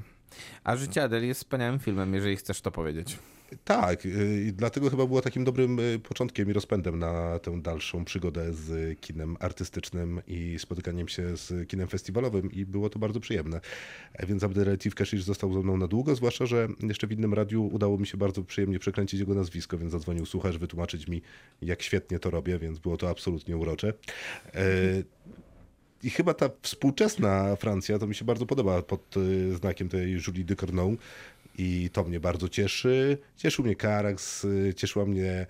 A Życie Adeli jest wspaniałym filmem, jeżeli chcesz to powiedzieć. Tak, y, i dlatego chyba było takim dobrym y, początkiem i rozpędem na tę dalszą przygodę z kinem artystycznym i spotykaniem się z kinem festiwalowym i było to bardzo przyjemne. E, Więc Abdelatif Keshish został ze mną na długo, zwłaszcza, że jeszcze w innym radiu udało mi się bardzo przyjemnie przekręcić jego nazwisko, więc zadzwonił słuchacz wytłumaczyć mi, jak świetnie to robię, więc było to absolutnie urocze. E, I chyba ta współczesna Francja to mi się bardzo podoba pod y, znakiem tej Julie Ducournau i to mnie bardzo cieszy. Cieszył mnie Carax, y, cieszyła mnie...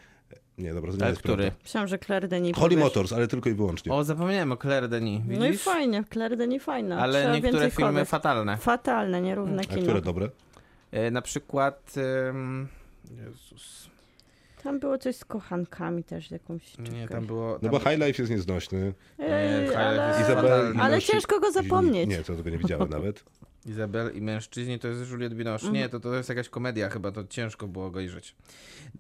Nie, dobra, to nie Ale jest który? prawda. Myślałam, że Claire Denis Holy powiesz. Motors, ale tylko i wyłącznie. O, zapomniałem o Claire Denis, widzisz? No i fajnie, Claire Denis fajna. Ale Trzeba niektóre filmy kodek. fatalne. Fatalne, nierówne A kino. które dobre? E, na przykład... ym, Jezus... Tam było coś z kochankami też jakąś. Nie, czekaj. tam było... No Tam bo High Life jest nieznośny. Ej, Nie, ale... I ale ciężko go zapomnieć. Nie, to tego nie widziałem <laughs> nawet. Izabel i mężczyźni to jest Juliette Binoche. Mhm. Nie, to, to jest jakaś komedia chyba, to ciężko było go ujrzeć.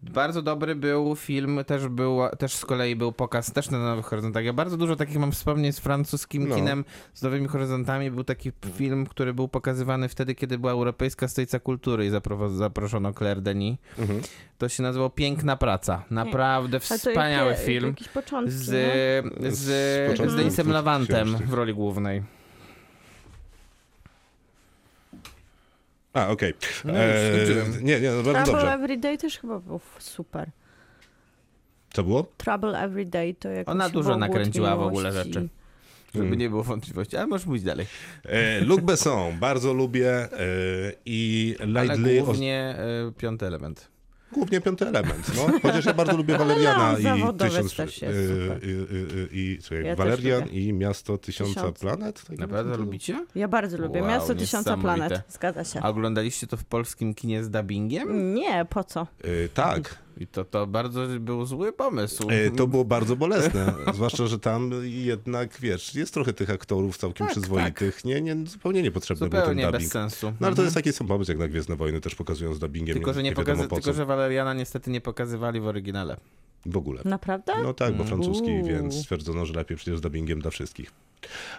Bardzo dobry był film, też był, też z kolei był pokaz też na Nowych Horyzontach. Ja bardzo dużo takich mam wspomnień z francuskim No. kinem, z Nowymi Horyzontami. Był taki film, który był pokazywany wtedy, kiedy była Europejska Stolica Kultury i zapro- zaproszono Claire Denis. Mhm. To się nazywało Piękna Praca. Naprawdę wspaniały film. Początki, Z, nie? z, Z z, Denisem dwóch Lawantem w roli głównej. A, okej. No już Eee, skończyłem. Nie, nie, no bardzo Trouble dobrze. Every Day też chyba był super. Co było? Trouble Every Day to jakoś Ona dużo nakręciła w ogóle rzeczy. Żeby Mm. nie było wątpliwości, ale możesz mówić dalej. E, Luc Besson, bardzo lubię e, i Ale Lightly, głównie y, piąty element. Głównie piąty element, no. Chociaż ja bardzo lubię <laughs> Waleriana no, i zawodowiec tysiąc... też jest super. e, i, słuchaj, Ja Walerian i Miasto Tysiąca Tysiąc. Planet? Tak Naprawdę to- lubicie? Ja bardzo lubię. Wow, Miasto Tysiąca. Planet. Zgadza się. A oglądaliście to w polskim kinie z dubbingiem? Nie, po co? Tak. I to, to bardzo był zły pomysł. E, To było bardzo bolesne, <laughs> zwłaszcza, że tam jednak, wiesz, jest trochę tych aktorów całkiem Tak, przyzwoitych. Nie, nie, zupełnie niepotrzebny był ten Zupełnie bez dubbing. sensu. No ale to Mhm. jest taki sam pomysł, jak na Gwiezdne Wojny też pokazują z dubbingiem. Tylko, że nie, pokazy- po tylko, że Waleriana niestety nie pokazywali w oryginale. W ogóle. Naprawdę? No tak, bo francuski, Uuu. więc stwierdzono, że lepiej przecież z dubbingiem dla wszystkich.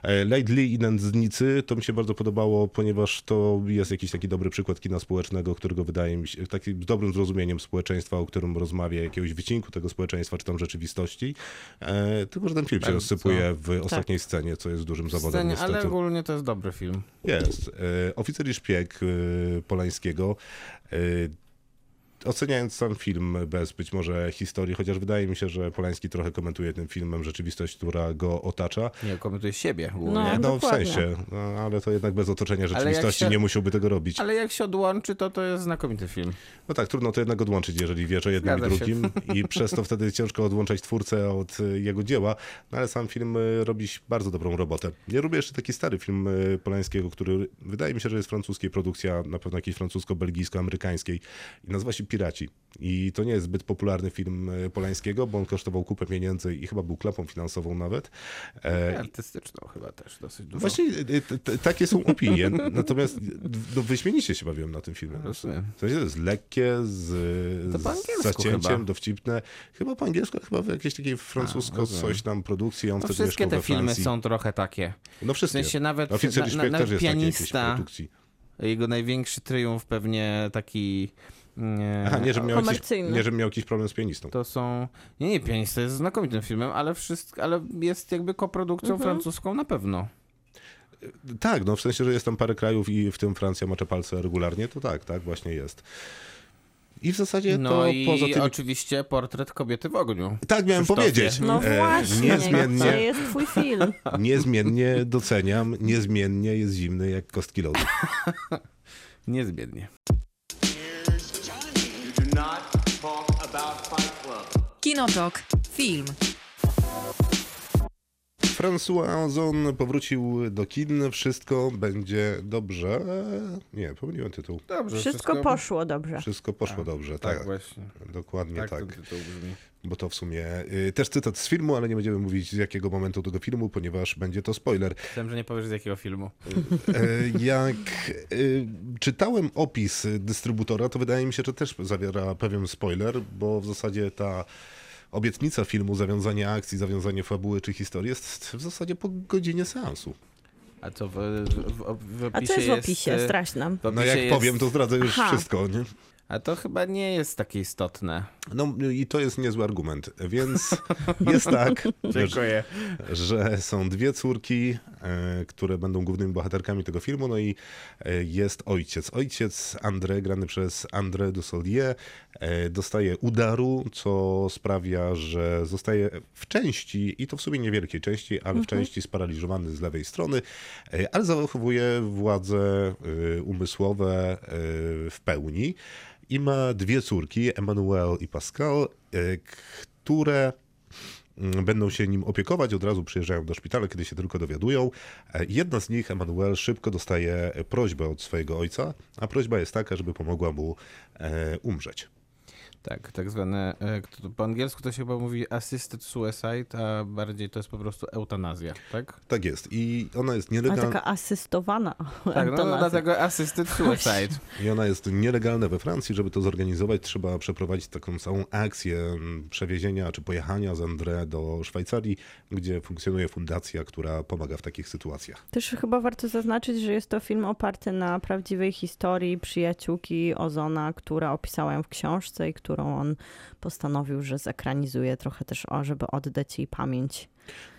E, Late i Nędznicy to mi się bardzo podobało, ponieważ to jest jakiś taki dobry przykład kina społecznego, którego wydaje mi się, taki z dobrym zrozumieniem społeczeństwa, o którym rozmawia jakiegoś wycinku tego społeczeństwa, czy tam rzeczywistości. E, tylko, że ten film się Bardzo. rozsypuje w ostatniej scenie, co jest dużym zawodem Scenie, niestety. ale ogólnie to jest dobry film. Jest. E, Oficer i szpieg e, Polańskiego. E, Oceniając sam film bez być może historii, chociaż wydaje mi się, że Polański trochę komentuje tym filmem rzeczywistość, która go otacza. Nie, komentuje siebie głównie. No. No w sensie, no, ale to jednak bez otoczenia rzeczywistości się- nie musiałby tego robić. Ale jak się odłączy, to to jest znakomity film. No tak, trudno to jednak odłączyć, jeżeli wiesz o jednym Zgadza i się. drugim <laughs> i przez to wtedy ciężko odłączać twórcę od y, jego dzieła, no ale sam film y, robi bardzo dobrą robotę. Ja lubię jeszcze taki stary film y, Polańskiego, który wydaje mi się, że jest francuskiej produkcja, na pewno jakiejś francusko-belgijsko-amerykańskiej i nazywa się Piraci. I to nie jest zbyt popularny film y, Polańskiego, bo on kosztował kupę pieniędzy i chyba był klapą finansową nawet. E, Artystyczną chyba też dosyć dużo. Właśnie t- takie są opinie, natomiast no, wyśmienicie się bawiłem na tym filmie. No. W sensie to jest lekkie, z, z zacięciem, chyba. dowcipne. Chyba po angielsku, chyba w jakiejś takiej francusko rozumiem. coś tam produkcji, on No wtedy wszystkie te filmy są trochę takie. No W wszystkie. sensie nawet, Oficer na, na, nawet pianista, jego największy triumf pewnie taki... Nie, Aha, nie, że miał, jakiś, nie, że miał jakiś problem z pianistą. To są... Nie, nie, pianista jest znakomitym filmem, ale, wszystko, ale jest jakby koprodukcją Mhm. francuską na pewno. Tak, no w sensie, że jest tam parę krajów i w tym Francja macze palce regularnie, to tak, tak właśnie jest. I w zasadzie No to i poza tym... oczywiście portret kobiety w ogniu. Tak miałem Krzysztofie. powiedzieć. No E, właśnie, niezmiennie, gdzie jest twój film? <laughs> niezmiennie doceniam, niezmiennie jest zimny jak kostki lodu. <laughs> Niezmiennie. Kinotok. Film. François Ozon powrócił do kin, wszystko będzie dobrze. Nie, pomyliłem tytuł. Dobrze, Wszystko poszło dobrze. Wszystko poszło dobrze, tak. Tak, właśnie. Dokładnie Tak, tak. Bo to w sumie y, też cytat z filmu, ale nie będziemy mówić z jakiego momentu tego filmu, ponieważ będzie to spoiler. Myślałem, że nie powiesz z jakiego filmu. E, Jak y, czytałem opis dystrybutora, to wydaje mi się, że też zawiera pewien spoiler, bo w zasadzie ta obietnica filmu, zawiązanie akcji, zawiązanie fabuły czy historii jest w zasadzie po godzinie seansu. A co w, w, w, w A opisie co jest w opisie? e, Straś nam. w opisie No jak jest, powiem, to zdradzę już Aha. wszystko, nie? A to chyba nie jest takie istotne. No i to jest niezły argument, więc <laughs> jest tak, że, że są dwie córki, e, które będą głównymi bohaterkami tego filmu, no i e, jest ojciec. Ojciec André, grany przez André Dussolier, e, dostaje udaru, co sprawia, że zostaje w części, i to w sumie niewielkiej części, ale w części sparaliżowany z lewej strony, ale zachowuje władze umysłowe w pełni i ma dwie córki, Emmanuel i Pascal, e, które mm, będą się nim opiekować, od razu przyjeżdżają do szpitala, kiedy się tylko dowiadują. E, Jedna z nich, Emmanuel, szybko dostaje prośbę od swojego ojca, a prośba jest taka, żeby pomogła mu e, umrzeć. Tak, tak zwane, e, po angielsku to się chyba mówi assisted suicide, a bardziej to jest po prostu eutanazja, tak? Tak jest. I ona jest Ale nielegalna. taka asystowana Tak, no, no dlatego assisted suicide. I ona jest nielegalna we Francji. Żeby to zorganizować, trzeba przeprowadzić taką całą akcję przewiezienia czy pojechania z André do Szwajcarii, gdzie funkcjonuje fundacja, która pomaga w takich sytuacjach. Też chyba warto zaznaczyć, że jest to film oparty na prawdziwej historii przyjaciółki Ozona, która opisała ją w książce i którą on postanowił, że zekranizuje trochę też, o, żeby oddać jej pamięć.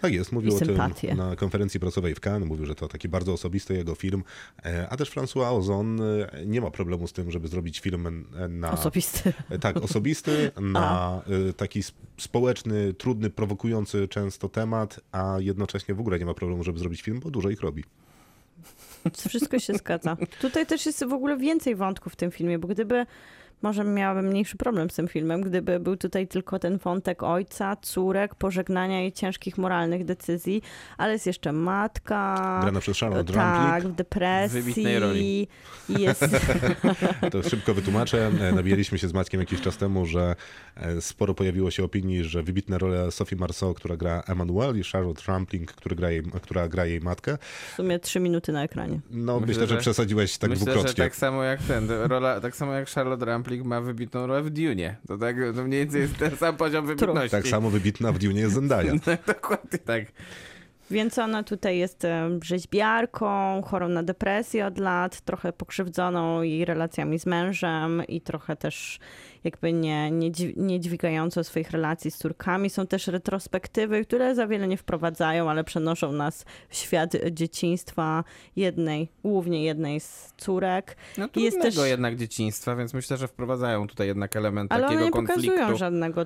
Tak jest, mówił o tym na konferencji prasowej w Cannes, mówił, że to taki bardzo osobisty jego film, e, a też François Ozon e, nie ma problemu z tym, żeby zrobić film e, na... Osobisty. Tak, osobisty, <laughs> na e, taki sp- społeczny, trudny, prowokujący często temat, a jednocześnie w ogóle nie ma problemu, żeby zrobić film, bo dużo ich robi. Wszystko się zgadza. Tutaj też jest w ogóle więcej wątków w tym filmie, bo gdyby, może miałabym mniejszy problem z tym filmem, gdyby był tutaj tylko ten wątek ojca, córek, pożegnania i ciężkich moralnych decyzji, ale jest jeszcze matka. Grana przez Charlotte Tak, w depresji. Wybitnej roli. I Jest, <laughs> To szybko wytłumaczę. E, Nabijaliśmy się z Maćkiem jakiś czas temu, że e, sporo pojawiło się opinii, że wybitne role Sophie Marceau, która gra Emmanuel i Charlotte Rampling, który gra jej, która gra jej matkę. w sumie trzy minuty na ekranie. No myślę, Myślę, że, że- przesadziłeś tak Myślę, że dwukrotnie. tak samo jak ten, rola, tak samo jak Charlotte Rampling ma wybitną rolę w Dune. To tak, to mniej więcej jest ten sam poziom wybitności. Tak samo wybitna w Dune jest Zendaya. <laughs> Dokładnie tak. Więc ona tutaj jest em, rzeźbiarką, chorą na depresję od lat, trochę pokrzywdzoną jej relacjami z mężem i trochę też jakby nie, nie, nie dźwigającą swoich relacji z córkami. Są też retrospektywy, które za wiele nie wprowadzają, ale przenoszą nas w świat dzieciństwa jednej, głównie jednej z córek. No I jest trudnego też- jednak dzieciństwa, więc myślę, że wprowadzają tutaj jednak element Ale takiego nie konfliktu. pokazują żadnego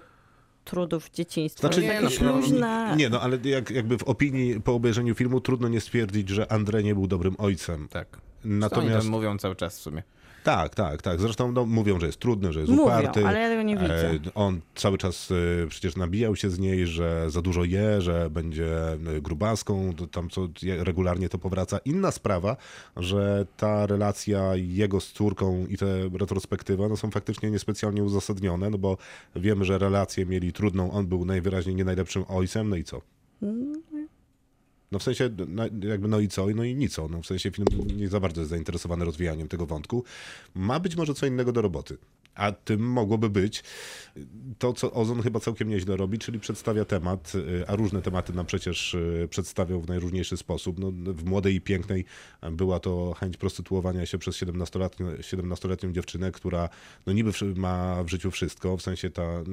trudów dzieciństwa. Znaczy, nie, jakieś no, luźne... Nie no, ale jak, jakby w opinii po obejrzeniu filmu trudno nie stwierdzić, że André nie był dobrym ojcem. Tak. Natomiast... Oni mówią cały czas w sumie. Tak, tak, tak. Zresztą no, mówią, że jest trudny, że jest Mówią, uparty. ale ja tego nie widzę. E, On cały czas e, przecież nabijał się z niej, że za dużo je, że będzie e, grubaską, to tam co regularnie to powraca. Inna sprawa, że ta relacja jego z córką i te retrospektywa no, są faktycznie niespecjalnie uzasadnione, no bo wiemy, że relację mieli trudną, on był najwyraźniej nie najlepszym ojcem, no i co? No w sensie, jakby no i co, no i nic. No w sensie film nie za bardzo jest zainteresowany rozwijaniem tego wątku. Ma być może co innego do roboty. A tym mogłoby być to, co Ozon chyba całkiem nieźle robi, czyli przedstawia temat, y, a różne tematy nam przecież y, przedstawiał w najróżniejszy sposób. No, w Młodej i Pięknej była to chęć prostytuowania się przez 17-letnią, 17-letnią dziewczynę, która no niby ma w życiu wszystko, w sensie ta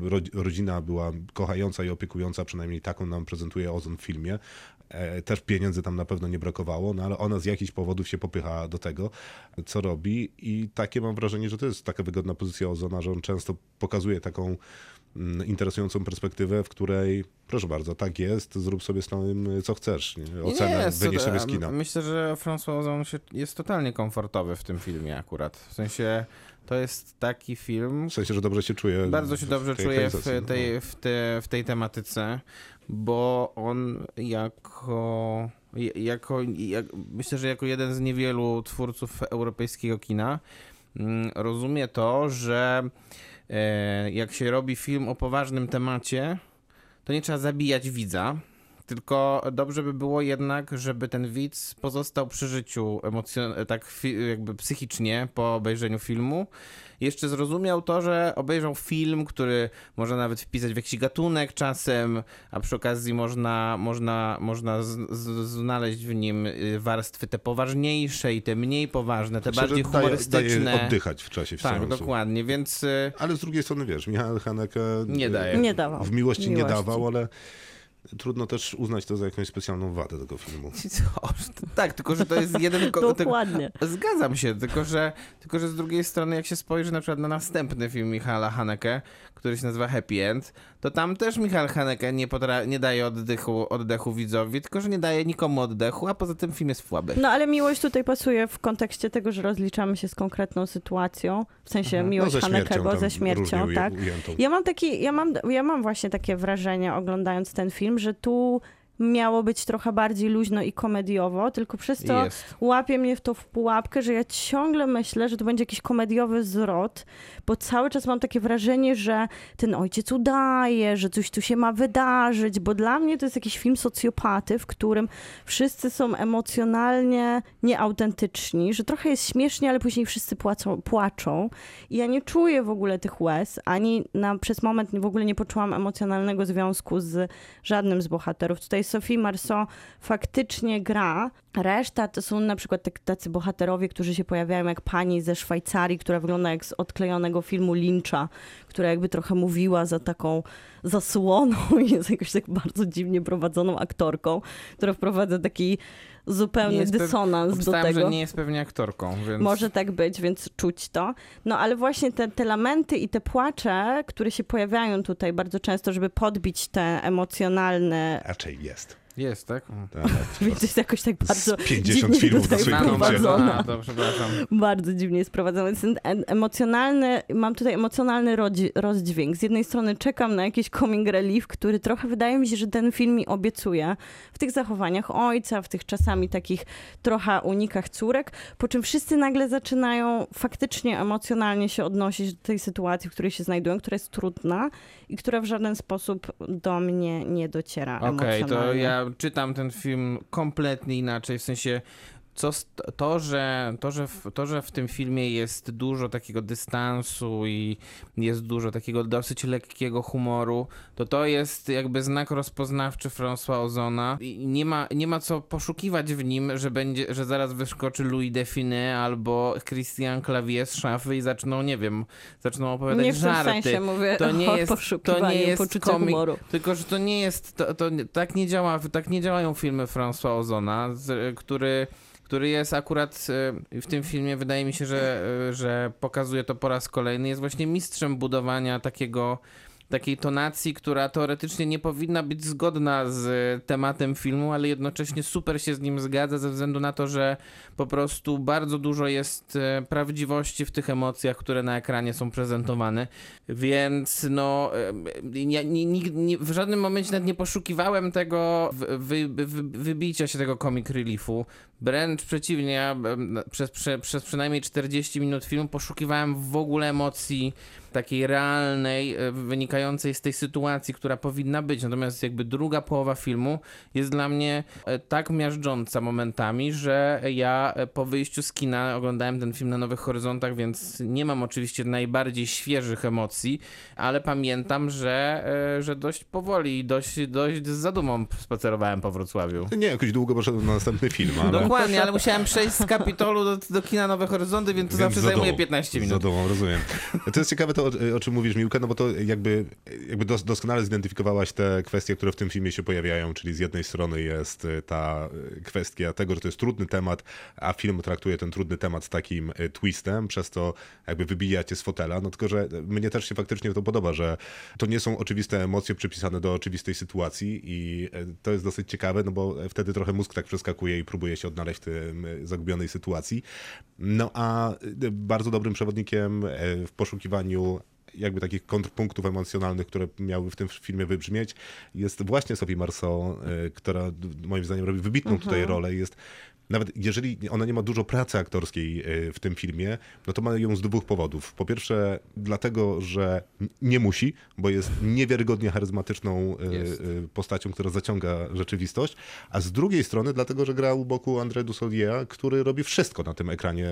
ro- rodzina była kochająca i opiekująca, przynajmniej taką nam prezentuje Ozon w filmie. E, Też pieniędzy tam na pewno nie brakowało, no ale ona z jakichś powodów się popycha do tego, co robi i takie mam wrażenie, że to jest taka wygodna pozycja Ozona, że on często pokazuje taką mm, interesującą perspektywę, w której proszę bardzo, tak jest, zrób sobie z tym, co chcesz. Nie? Ocenę wynieś sobie z kina. Myślę, że François Ozon jest totalnie komfortowy w tym filmie akurat. W sensie to jest taki film, W sensie, że dobrze się czuję. Bardzo się dobrze czuję w tej, w, w tej tematyce, bo on jako, jako jak, myślę, że jako jeden z niewielu twórców europejskiego kina mm, rozumie to, że e, jak się robi film o poważnym temacie, to nie trzeba zabijać widza, tylko dobrze by było jednak, żeby ten widz pozostał przy życiu emocjon- tak jakby psychicznie po obejrzeniu filmu. Jeszcze zrozumiał to, że obejrzał film, który można nawet wpisać w jakiś gatunek czasem, a przy okazji można, można, można z, z, znaleźć w nim y, warstwy te poważniejsze i te mniej poważne, te Myślę, że bardziej daje, humorystyczne. daje oddychać w czasie tak, seansu. dokładnie, więc y, Ale z drugiej strony, wiesz, Michał Haneke Nie daje. e, Nie dawał. w miłości, nie Miłości. dawał, ale trudno też uznać to za jakąś specjalną wadę tego filmu. <laughs> co? tak, tylko że to jest jeden... ko- <laughs> Dokładnie. Zgadzam się, tylko że, tylko że z drugiej strony, jak się spojrzy na przykład na następny film Michaela Haneke, który się nazywa Happy End, to tam też Michal Haneke nie, potra- nie daje oddechu, oddechu widzowi, tylko że nie daje nikomu oddechu, a poza tym film jest słaby. No ale miłość tutaj pasuje w kontekście tego, że rozliczamy się z konkretną sytuacją, w sensie miłość no, ze śmiercią, Hanekego ze śmiercią, tak. ujętą. Ja mam taki, ja mam, ja mam właśnie takie wrażenie oglądając ten film, że tu miało być trochę bardziej luźno i komediowo, tylko przez to Jest. łapie mnie w to w pułapkę, że ja ciągle myślę, że to będzie jakiś komediowy zwrot, bo cały czas mam takie wrażenie, że ten ojciec udaje, że coś tu się ma wydarzyć, bo dla mnie to jest jakiś film socjopaty, w którym wszyscy są emocjonalnie nieautentyczni, że trochę jest śmiesznie, ale później wszyscy płacą, płaczą i ja nie czuję w ogóle tych łez, ani na, przez moment w ogóle nie poczułam emocjonalnego związku z żadnym z bohaterów. Tutaj Sophie Marceau faktycznie gra. Reszta to są na przykład tacy bohaterowie, którzy się pojawiają jak pani ze Szwajcarii, która wygląda jak z odklejonego filmu Lyncha, która jakby trochę mówiła za taką zasłoną i <laughs> jest jakoś tak bardzo dziwnie prowadzoną aktorką, która wprowadza taki zupełny dysonans do tego. że nie jest pewnie aktorką, więc... Może tak być, więc czuć to. No ale właśnie te, te lamenty i te płacze, które się pojawiają tutaj bardzo często, żeby podbić te emocjonalne... Raczej jest. Jest, tak? Tak. Więc <laughs> to jest jakoś tak bardzo 50 dziwnie filmów tutaj na prowadzona. <laughs> to przepraszam. Bardzo dziwnie jest prowadzony. Jest emocjonalny, mam tutaj emocjonalny rozdźwięk. Z jednej strony czekam na jakiś coming relief, który trochę wydaje mi się, że ten film mi obiecuje w tych zachowaniach ojca, w tych czasami takich trochę unikach córek, po czym wszyscy nagle zaczynają faktycznie emocjonalnie się odnosić do tej sytuacji, w której się znajdują, która jest trudna i która w żaden sposób do mnie nie dociera Okej, to emocjonalnie. ja czytam ten film kompletnie inaczej, w sensie co to, że, to, że w, to, że w tym filmie jest dużo takiego dystansu i jest dużo takiego dosyć lekkiego humoru, to to jest jakby znak rozpoznawczy François Ozona i nie ma, nie ma co poszukiwać w nim, że będzie, że zaraz wyskoczy Louis Define albo Christian Clavier z szafy i zaczną, nie wiem, zaczną opowiadać Nie w tym żarty. sensie mówię To nie jest- to nie jest komik- humoru. Tylko, że to nie jest, to, to tak, nie działa, tak nie działają filmy François Ozona, z, który, który jest akurat e, w tym filmie, wydaje mi się, że, e, że pokazuje to po raz kolejny, jest właśnie mistrzem budowania takiego takiej tonacji, która teoretycznie nie powinna być zgodna z tematem filmu, ale jednocześnie super się z nim zgadza ze względu na to, że po prostu bardzo dużo jest e, prawdziwości w tych emocjach, które na ekranie są prezentowane. Więc no, e, ja w żadnym momencie nawet nie poszukiwałem tego wy, wy, wy, wybicia się tego comic reliefu. Wręcz przeciwnie, ja przez, prze, przez przynajmniej 40 minut filmu poszukiwałem w ogóle emocji takiej realnej, e, wynikającej z tej sytuacji, która powinna być. Natomiast jakby druga połowa filmu jest dla mnie e, tak miażdżąca momentami, że ja e, po wyjściu z kina oglądałem ten film na Nowych Horyzontach, więc nie mam oczywiście najbardziej świeżych emocji, ale pamiętam, że, że dość powoli i dość, dość z zadumą spacerowałem po Wrocławiu. Nie, jakoś długo poszedłem na następny film, ale... Dokładnie, ale musiałem przejść z Kapitolu do, do kina Nowe Horyzonty, więc to Więc zawsze za zajmuje dołu. 15 minut. Za dołu, rozumiem. To jest ciekawe to, o, czym mówisz, Miłka, no bo to jakby, jakby dos, doskonale zidentyfikowałaś te kwestie, które w tym filmie się pojawiają, czyli z jednej strony jest y, ta y, kwestia tego, że to jest trudny temat, a film traktuje ten trudny temat z takim y, twistem, przez to jakby wybija cię z fotela, no tylko, że mnie też się faktycznie to podoba, że to nie są oczywiste emocje przypisane do oczywistej sytuacji i to jest dosyć ciekawe, no bo wtedy trochę mózg tak przeskakuje i próbuje się odnaleźć w tym zagubionej sytuacji. No a bardzo dobrym przewodnikiem w poszukiwaniu jakby takich kontrpunktów emocjonalnych, które miały w tym filmie wybrzmieć, jest właśnie Sophie Marceau, e, która moim zdaniem robi wybitną tutaj rolę. Jest nawet jeżeli ona nie ma dużo pracy aktorskiej e, w tym filmie, no to ma ją z dwóch powodów. Po pierwsze, dlatego, że nie musi, bo jest niewiarygodnie charyzmatyczną e, Jest. e, postacią, która zaciąga rzeczywistość, a z drugiej strony dlatego, że gra u boku André Dussolier, który robi wszystko na tym ekranie.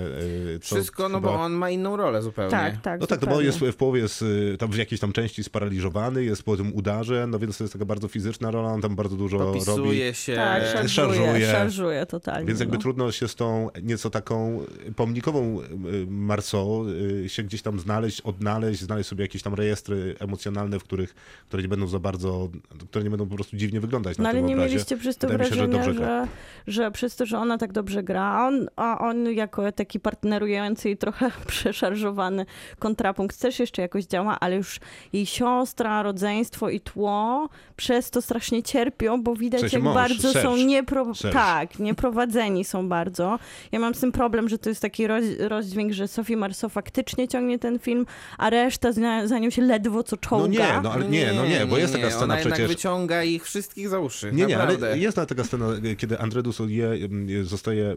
co Wszystko, no chyba- bo on ma inną rolę zupełnie. Tak, tak. no tak, no bo zupełnie. jest w połowie jest tam w jakiejś tam części sparaliżowany, jest po tym udarze, no więc to jest taka bardzo fizyczna rola, on tam bardzo dużo robi. Dopisuje się. Tak, szarżuje, szarżuje. szarżuje, totalnie. Więc jakby no. trudno się z tą nieco taką pomnikową y, Marceau y, się gdzieś tam znaleźć, odnaleźć, znaleźć sobie jakieś tam rejestry emocjonalne, w których, które nie będą za bardzo, które nie będą po prostu dziwnie wyglądać No na ale tym nie obrazie. mieliście przez to Wydaje mi się, że wrażenia, że, że, przez to, że ona tak dobrze gra, a on, a on jako taki partnerujący i trochę <laughs> przeszarżowany kontrapunkt też jeszcze jakoś działa, ale już jej siostra, rodzeństwo i tło przez to strasznie cierpią, bo widać W sensie jak mąż, bardzo są Serge. niepro... Serge. tak, nieprowadzeni fajni są bardzo. Ja mam z tym problem, że to jest taki roz, rozdźwięk, że Sophie Marceau faktycznie ciągnie ten film, a reszta za, za nią się ledwo co czołga. No nie, no ale nie, no nie, bo jest taka scena Ona jednak przecież... wyciąga ich wszystkich za uszy. Nie, nie, naprawdę. ale jest taka scena, kiedy André Dussolier mm, zostaje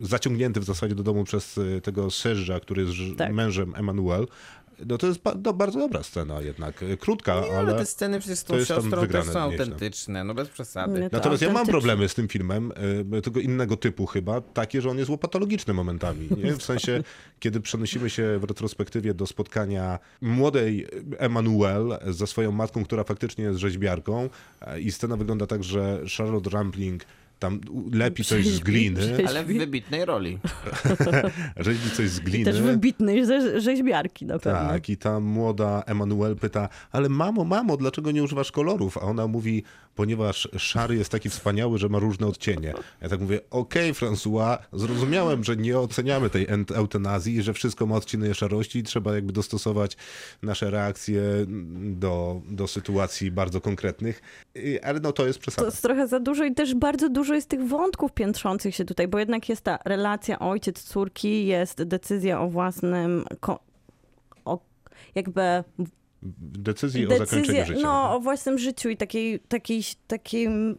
zaciągnięty w zasadzie do domu przez y, tego Serge'a, który jest Tak. mężem Emmanuel. No to jest ba- no, bardzo dobra scena jednak, y, krótka, Nie, ale ale... te sceny przecież z tą siostrą też są nieźle. autentyczne, no bez przesady. Nie, to Natomiast ja mam problemy z tym filmem, y, tego innego typu chyba, takie, że on jest łopatologiczny momentami. Nie? W sensie, kiedy przenosimy się w retrospektywie do spotkania młodej Emanuel ze swoją matką, która faktycznie jest rzeźbiarką y, i scena wygląda tak, że Charlotte Rampling tam lepi coś z gliny, Ale w wybitnej roli. <laughs> rzeźbi coś z I gliny. też wybitnej rze- rzeźbiarki na pewno. Tak, i ta młoda Emanuel pyta, ale mamo, mamo, dlaczego nie używasz kolorów? A ona mówi, ponieważ szary jest taki wspaniały, że ma różne odcienie. Ja tak mówię, okej, François, zrozumiałem, że nie oceniamy tej eutanazji że wszystko ma odcienie szarości i trzeba jakby dostosować nasze reakcje do, do sytuacji bardzo konkretnych, ale no to jest To przesada. jest trochę za dużo i też bardzo dużo jest tych wątków piętrzących się tutaj, bo jednak jest ta relacja ojciec-córki, jest decyzja o własnym, o jakby Decyzji o zakończeniu życia. no, o własnym życiu i takiej, takiej, takim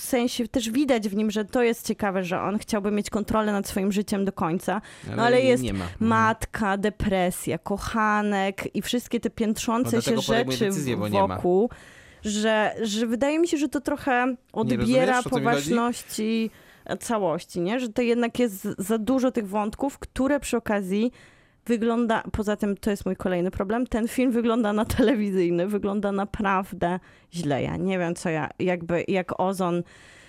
sensie też widać w nim, że to jest ciekawe, że on chciałby mieć kontrolę nad swoim życiem do końca, no ale jest nie ma. matka, depresja, kochanek i wszystkie te No piętrzące się dlatego podejmuje rzeczy decyzję, wokół, że, że wydaje mi się, że to trochę odbiera poważności całości, nie? że to jednak jest za dużo tych wątków, które przy okazji wygląda, poza tym to jest mój kolejny problem, ten film wygląda na telewizyjny, wygląda naprawdę źle. Ja nie wiem, co ja, jakby, jak Ozon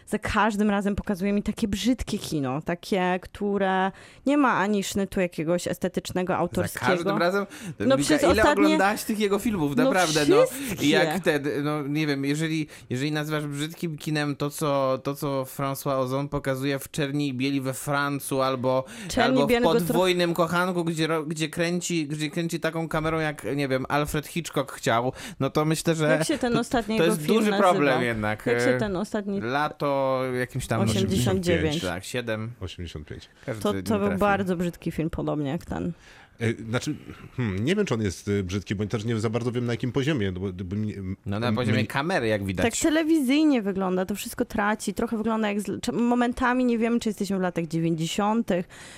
za każdym razem pokazuje mi takie brzydkie kino, takie, które nie ma ani sznytu jakiegoś estetycznego, Za autorskiego. każdym razem. No No przez ile ostatnie- oglądałaś tych jego filmów, No naprawdę. No. I jak wtedy, no nie wiem, jeżeli, jeżeli nazywasz brzydkim kinem to, co, to, co François Ozon pokazuje w Czerni i Bieli we Francu, albo, Czerni albo w Podwójnym Kochanku, gdzie, gdzie, kręci, gdzie kręci taką kamerą, jak, nie wiem, Alfred Hitchcock chciał, no to myślę, że Jak się ten ostatni to jego jest duży nazywał? problem jednak. Jak się E, ten ostatni... Lato jakimś tam... 89. Tak, 7. 85. Każdy To, to był trafił. bardzo brzydki film, podobnie jak ten. E, Znaczy, hmm, nie wiem, czy on jest y, brzydki, bo też nie za bardzo wiem, na jakim poziomie. Bo, bo, mnie- No na poziomie mnie- kamery, jak widać. Tak telewizyjnie wygląda, to wszystko traci, trochę wygląda jak... Z... Momentami nie wiemy, czy jesteśmy w latach 90.,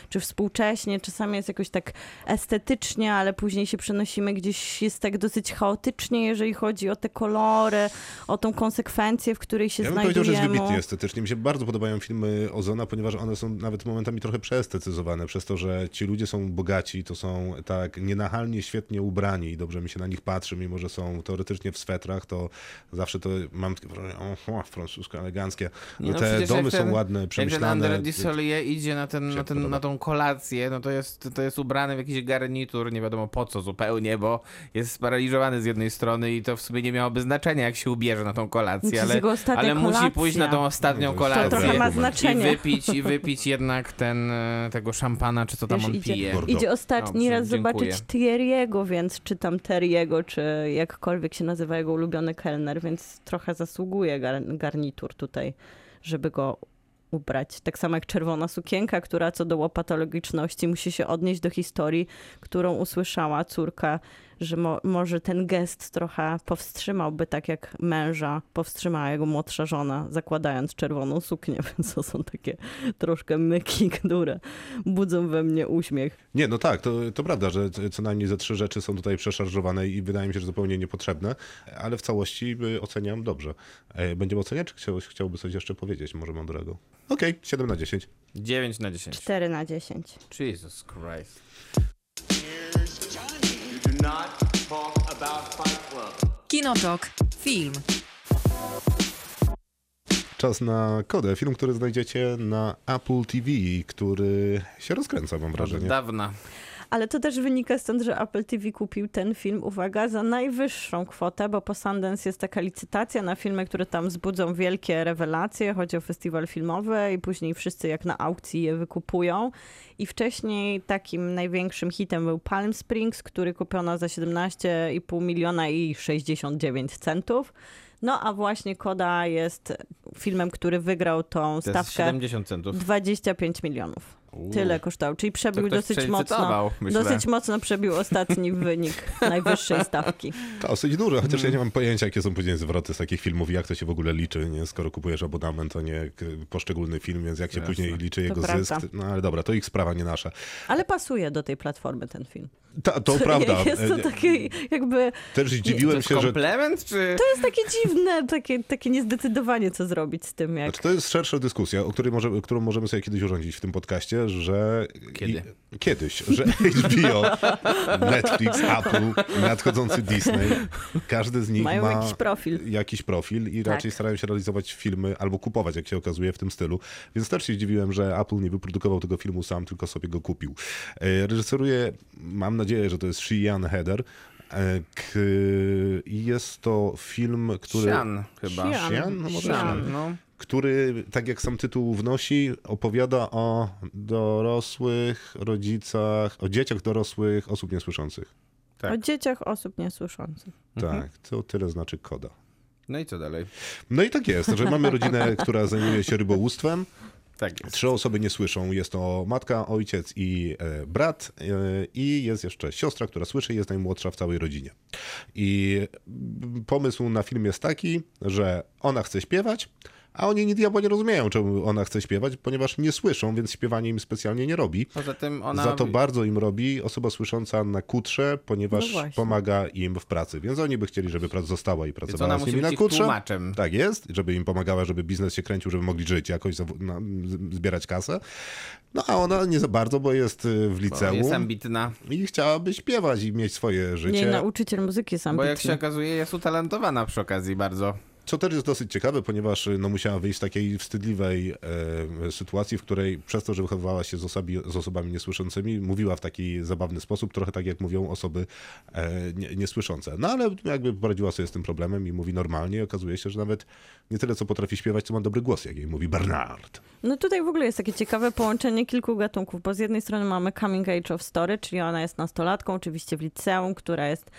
czy współcześnie, czasami jest jakoś tak estetycznie, ale później się przenosimy gdzieś, jest tak dosyć chaotycznie, jeżeli chodzi o te kolory, o tą konsekwencję, w której się Ja bym powiedział, że jest znajdujemy. wybitnie estetycznie. Mi się bardzo podobają filmy Ozona, ponieważ one są nawet momentami trochę przeestetyzowane, przez to, że ci ludzie są bogaci, to są tak nienachalnie świetnie ubrani i dobrze mi się na nich patrzy, mimo że są teoretycznie w swetrach, to zawsze to mam takie wrażenie, o, o francusko eleganckie. No Te domy ten- są ładne, Jak ten przemyślane. André idzie na, ten, na, ten, na tą kolację, no to jest, to jest ubrany w jakiś garnitur, nie wiadomo po co zupełnie, bo jest sparaliżowany z jednej strony i to w sumie nie miałoby znaczenia, jak się ubierze na tą kolację, jest ale, ale musi pójść na tą ostatnią To kolację. trochę ma znaczenie. I wypić, I wypić jednak ten, e, tego szampana, czy co tam Wiesz, on idzie- pije. Bordeaux. Idzie ostatni Dobrze, raz dziękuję. zobaczyć Thierry'ego, więc czytam Terry'ego, czy jakkolwiek się nazywa jego ulubiony kelner, więc trochę zasługuje gar- garnitur tutaj, żeby go ubrać. Tak samo jak czerwona sukienka, która co do łopatologiczności musi się odnieść do historii, którą usłyszała córka, że mo- może ten gest trochę powstrzymałby, tak jak męża powstrzymała jego młodsza żona, zakładając czerwoną suknię, <laughs> więc to są takie troszkę myki, które budzą we mnie uśmiech. Nie, no tak, to, to prawda, że co najmniej ze trzy rzeczy są tutaj przeszarżowane i wydaje mi się, że zupełnie niepotrzebne, ale w całości y, oceniam dobrze. E, Będziemy oceniać, czy chciał, chciałby coś jeszcze powiedzieć, może mądrego? Okej, 7 na 10. 9 na 10. 4 na 10. Jesus Christ. Kinotok. Film. Czas na kodę, film, który znajdziecie na Apple TV, który się rozkręca, mam Od wrażenie. dawna. Ale to też wynika stąd, że Apple TV kupił ten film, uwaga, za najwyższą kwotę, bo po Sundance jest taka licytacja na filmy, które tam wzbudzą wielkie rewelacje. Chodzi o festiwal filmowy i później wszyscy jak na aukcji je wykupują. I wcześniej takim największym hitem był Palm Springs, który kupiono za 17,5 miliona i 69 centów. No a właśnie Koda jest filmem, który wygrał tą stawkę 70 centów. 25 milionów. Tyle kosztował, czyli To przebił dosyć mocno. Dosyć mocno przebił ostatni <laughs> wynik najwyższej stawki. To dosyć dużo, chociaż ja Mm. nie mam pojęcia, jakie są później zwroty z takich filmów i jak to się w ogóle liczy, nie? Skoro kupujesz abonament, to nie poszczególny film, więc jak się Jasne. później liczy jego prawda. zysk, no ale dobra, to ich sprawa, nie nasza. Ale pasuje do tej platformy ten film. Ta, to <laughs> prawda. Jest to E, takie jakby... Też To zdziwiłem się, że komplement, czy... To jest takie dziwne, takie, takie niezdecydowanie, co zrobić z tym, jak... Znaczy, to jest szersza dyskusja, o której może, którą możemy sobie kiedyś urządzić w tym podcaście, że... Kiedy? I, kiedyś, że HBO, Netflix, Apple, nadchodzący Disney, każdy z nich Mają ma jakiś profil. jakiś profil i Tak. raczej starają się realizować filmy albo kupować, jak się okazuje, w tym stylu. Więc też się zdziwiłem, że Apple nie wyprodukował tego filmu sam, tylko sobie go kupił. E, Reżyseruje, mam nadzieję, że to jest Shian Heder. E, k- I jest to film, który... Sian chyba. Sian. Sian? No może Sian. Sian no. Który, tak jak sam tytuł wnosi, opowiada o dorosłych rodzicach, o dzieciach dorosłych osób niesłyszących. Tak. O dzieciach osób niesłyszących. Tak, to tyle znaczy koda. No i co dalej? No i tak jest, że mamy rodzinę, <laughs> która zajmuje się rybołówstwem. Tak jest. Trzy osoby nie słyszą. Jest to matka, ojciec i e, brat. E, I jest jeszcze siostra, która słyszy i jest najmłodsza w całej rodzinie. I pomysł na film jest taki, że ona chce śpiewać, a oni ni diabła nie rozumieją, czemu ona chce śpiewać, ponieważ nie słyszą, więc śpiewanie im specjalnie nie robi. Poza tym ona... Za to bardzo im robi osoba słysząca na kutrze, ponieważ No pomaga im w pracy. Więc oni by chcieli, żeby praca została i pracowała z nimi na kutrze. tłumaczem. Tak jest, żeby im pomagała, żeby biznes się kręcił, żeby mogli żyć, jakoś zbierać kasę. No a ona nie za bardzo, bo jest y, w Bo liceum jest ambitna. i chciałaby śpiewać i mieć swoje Nie, życie. nauczyciel muzyki sam Bo jak się okazuje, jest utalentowana przy okazji bardzo. Co też jest dosyć ciekawe, ponieważ no, musiała wyjść z takiej wstydliwej e, sytuacji, w której przez to, że wychowywała się z, osobi, z osobami niesłyszącymi, mówiła w taki zabawny sposób, trochę tak jak mówią osoby e, nie, niesłyszące. No ale jakby poradziła sobie z tym problemem i mówi normalnie i okazuje się, że nawet nie tyle co potrafi śpiewać, co ma dobry głos, jak jej mówi Bernard. No tutaj w ogóle jest takie ciekawe połączenie kilku gatunków, bo z jednej strony mamy coming age of story, czyli ona jest nastolatką, oczywiście w liceum, która jest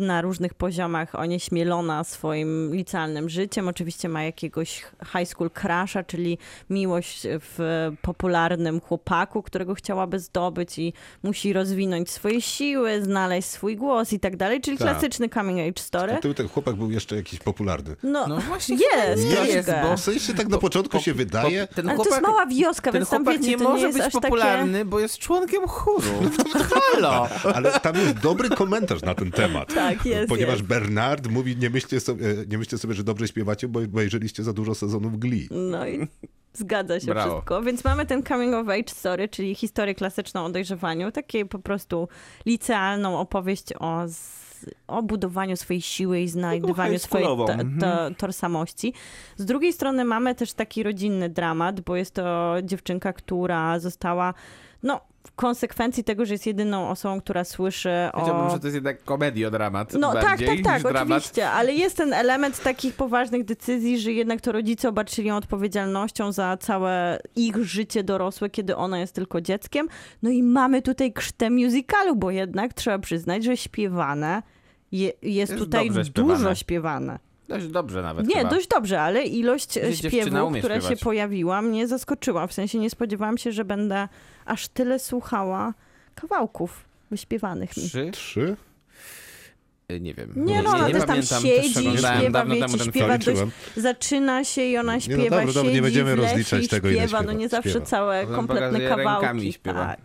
na różnych poziomach onieśmielona swoim licealnym życiem. Oczywiście ma jakiegoś high school crusha, czyli miłość w popularnym chłopaku, którego chciałaby zdobyć i musi rozwinąć swoje siły, znaleźć swój głos i tak dalej, czyli Tak. klasyczny coming age story. Gdyby ten chłopak był jeszcze jakiś popularny. No, No <laughs> właśnie, jest, nie jest, bo W sensie tak na początku się wydaje, ten Ale to jest mała wioska, ten więc tam chłopak wiecie, nie to nie może jest być aż takie... popularny, bo jest członkiem chóru. <laughs> Halo! ale tam jest dobry komentarz na ten temat. <laughs> Tak, jest, Ponieważ jest. Bernard mówi, nie myślcie, sobie, nie myślcie sobie, że dobrze śpiewacie, bo obejrzeliście za dużo sezonów Glee. No i zgadza się Brawo. wszystko. Więc mamy ten coming of age story, czyli historię klasyczną o dojrzewaniu, takie po prostu licealną opowieść o, z, o budowaniu swojej siły i znajdywaniu swojej to, to, tożsamości. Z drugiej strony mamy też taki rodzinny dramat, bo jest to dziewczynka, która została, no, w konsekwencji tego, że jest jedyną osobą, która słyszy o... że to jest jednak komediodramat No tak, tak, tak, niż dramat. oczywiście, ale jest ten element takich poważnych decyzji, że jednak to rodzice obarczyli ją odpowiedzialnością za całe ich życie dorosłe, kiedy ona jest tylko dzieckiem. No i mamy tutaj krztę musicalu, bo jednak trzeba przyznać, że śpiewane je, jest, Jest tutaj śpiewane. dużo śpiewane. Dość dobrze nawet Nie, chyba. dość dobrze, ale ilość Gdzie śpiewu, która śpiewać. się pojawiła, mnie zaskoczyła. W sensie nie spodziewałam się, że będę aż tyle słuchała kawałków wyśpiewanych mi. Trzy? Trzy? Y, Nie wiem. Nie, no, ona też tam pamiętam, siedzi, też śpiewa, dawno wiecie, śpiewa dość- zaczyna się i ona no śpiewa, dobra, dobra, siedzi nie będziemy w lesie rozliczać i tego, ile śpiewa, no śpiewa. nie zawsze Śpiewa. całe Potem kompletne kawałki. śpiewa. Tak.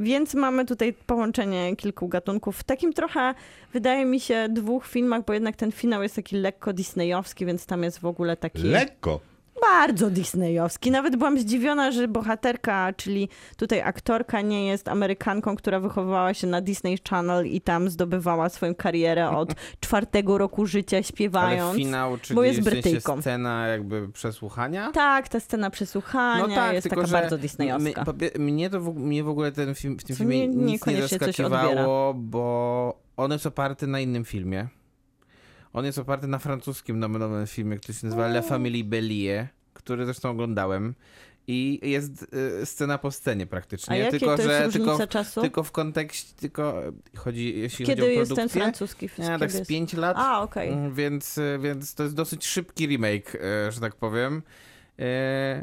Więc mamy tutaj połączenie kilku gatunków. W takim trochę, wydaje mi się, dwóch filmach, bo jednak ten finał jest taki lekko disneyowski, więc tam jest w ogóle taki Lekko. Bardzo disneyowski. Nawet byłam zdziwiona, że bohaterka, czyli tutaj aktorka nie jest Amerykanką, która wychowywała się na Disney Channel i tam zdobywała swoją karierę od <laughs> czwartego roku życia śpiewając. Ale finał, czyli bo jest w sensie Brytyjką. scena jakby przesłuchania? Tak, ta scena przesłuchania No tak, jest tylko taka bardzo my, disneyowska. popie- mnie, to w, mnie w ogóle ten film, w tym filmie nie- nic nie zaskakiwało, bo on jest oparty na innym filmie. On jest oparty na francuskim nomen filmie, który się nazywa La Famille Bellier, który zresztą oglądałem. I jest y, scena po scenie praktycznie. A jakie tylko, to jest że tylko, czasu? tylko w kontekście, tylko chodzi, jeśli Kiedy chodzi o jest ten produkcję. francuski film? Nie, tak z 5 lat. A, okej. Mm, Więc, y, więc to jest dosyć szybki remake, y, że tak powiem. Y,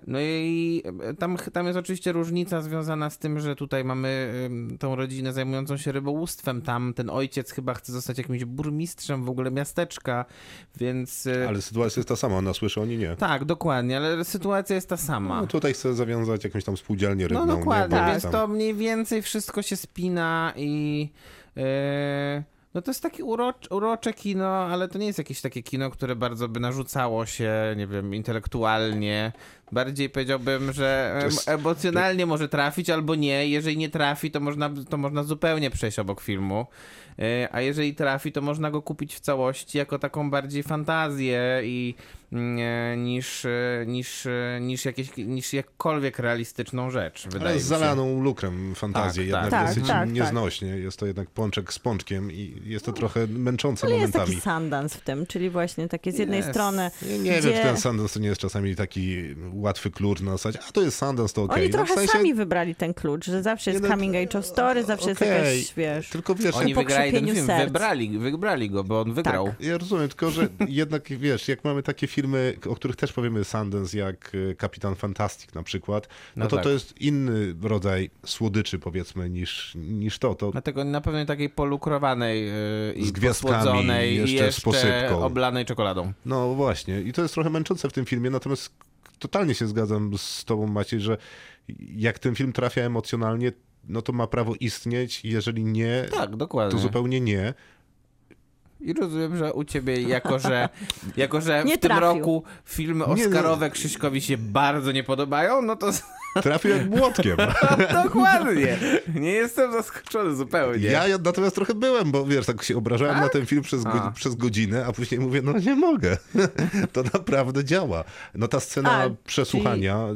No i tam, tam jest oczywiście różnica związana z tym, że tutaj mamy tą rodzinę zajmującą się rybołówstwem. Tam ten ojciec chyba chce zostać jakimś burmistrzem w ogóle miasteczka, więc... y, Ale sytuacja jest ta sama, ona słyszy, oni nie. Tak, dokładnie, ale sytuacja jest ta sama. No, tutaj chce zawiązać jakąś tam spółdzielnię rybną. No nie? dokładnie, Bo więc tam- to mniej więcej wszystko się spina i... e, no to jest takie urocz, urocze kino, ale to nie jest jakieś takie kino, które bardzo by narzucało się, nie wiem, intelektualnie. Bardziej powiedziałbym, że jest- em, emocjonalnie może trafić albo nie. Jeżeli nie trafi, to można, to można zupełnie przejść obok filmu. E, A jeżeli trafi, to można go kupić w całości jako taką bardziej fantazję i niż, e, niż, e, niż, jakieś, niż jakkolwiek realistyczną rzecz. Wydaje Ale z się. zalaną lukrem fantazję, Tak, jednak tak. dosyć Tak, tak, nieznośnie. Jest to jednak pączek z pączkiem i jest to trochę męczące Ale jest momentami. taki Sundance w tym, czyli właśnie takie z jednej Jest. strony Nie, nie gdzie- wiem, czy ten Sundance to nie jest czasami taki łatwy klucz na zasadzie, a to jest Sundance, to okej. Oni No, w trochę sensie- sami wybrali ten klucz, że zawsze jest no, coming age of story, zawsze jest okej, jakaś, wiesz... Tylko wiesz, Oni jak- wygrali ten film, serc. wybrali, wybrali go, bo on wygrał. Tak. Ja rozumiem, tylko że jednak wiesz, jak mamy takie filmy, o których też powiemy Sundance, jak y, Kapitan Fantastic na przykład, no, No to tak. to jest inny rodzaj słodyczy powiedzmy niż, niż to. to Dlatego na pewno takiej polukrowanej yy, i Z gwiazdkami, jeszcze i z jeszcze posypką. oblanej czekoladą. no właśnie i to jest trochę męczące w tym filmie, natomiast totalnie się zgadzam z tobą Maciej, że jak ten film trafia emocjonalnie, no to ma prawo istnieć, jeżeli nie, Tak, dokładnie. to zupełnie nie. I rozumiem, że u ciebie, jako że, <laughs> jako, że Nie w tym roku filmy Nie. Oscarowe Krzyśkowi się bardzo nie podobają, no to <laughs> Trafił jak młotkiem. <laughs> dokładnie. Nie jestem zaskoczony zupełnie. Ja, ja natomiast trochę byłem, bo wiesz, tak się obrażałem na ten film przez, go, A. przez godzinę, a później mówię, no nie mogę. to naprawdę działa. No ta scena A, przesłuchania,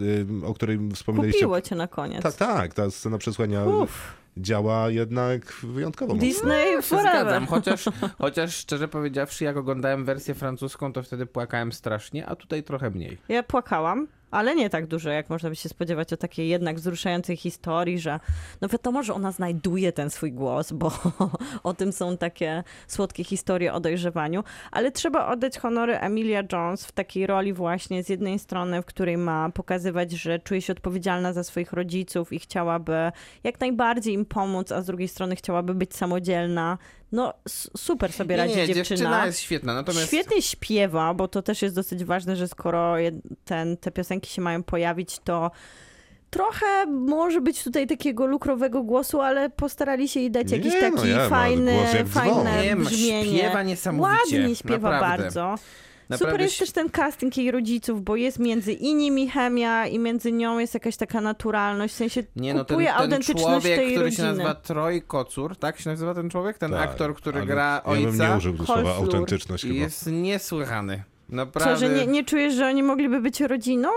y, o której wspominaliście. Kupiło cię na koniec. Tak, tak, ta scena przesłuchania Uff. Działa jednak wyjątkowo mocno. Disney forever. zgadzam, chociaż, <laughs> chociaż szczerze powiedziawszy, jak oglądałem wersję francuską, to wtedy płakałem strasznie, a tutaj trochę mniej. Ja płakałam, ale nie tak dużo, jak można by się spodziewać o takiej jednak wzruszającej historii, że no wiadomo, że ona znajduje ten swój głos, bo <laughs> o tym są takie słodkie historie o dojrzewaniu, ale trzeba oddać honory Emilia Jones w takiej roli właśnie z jednej strony, w której ma pokazywać, że czuje się odpowiedzialna za swoich rodziców i chciałaby jak najbardziej im pomóc, a z drugiej strony chciałaby być samodzielna. No super sobie radzi nie, nie, dziewczyna. dziewczyna jest świetna, natomiast... Świetnie śpiewa, bo to też jest dosyć ważne, że skoro ten, te piosenki się mają pojawić, to trochę może być tutaj takiego lukrowego głosu, ale postarali się jej dać Nie, jakiś no taki ja, ma fajny, głos fajne Nie, brzmienie. śpiewa niesamowicie, Ładnie śpiewa naprawdę. bardzo. Naprawdę Super jest też ten casting jej rodziców, bo jest między nimi chemia i między nią jest jakaś taka naturalność, w sensie Nie, no ten, kupuje ten autentyczność człowiek, tej który rodziny. się nazywa Troy Kocur, tak się nazywa ten człowiek? Ten Tak, aktor, który gra Ja bym nie ojca. użył słowa autentyczność I chyba. jest niesłychany. Co, Naprawdę. że nie, nie czujesz, że oni mogliby być rodziną?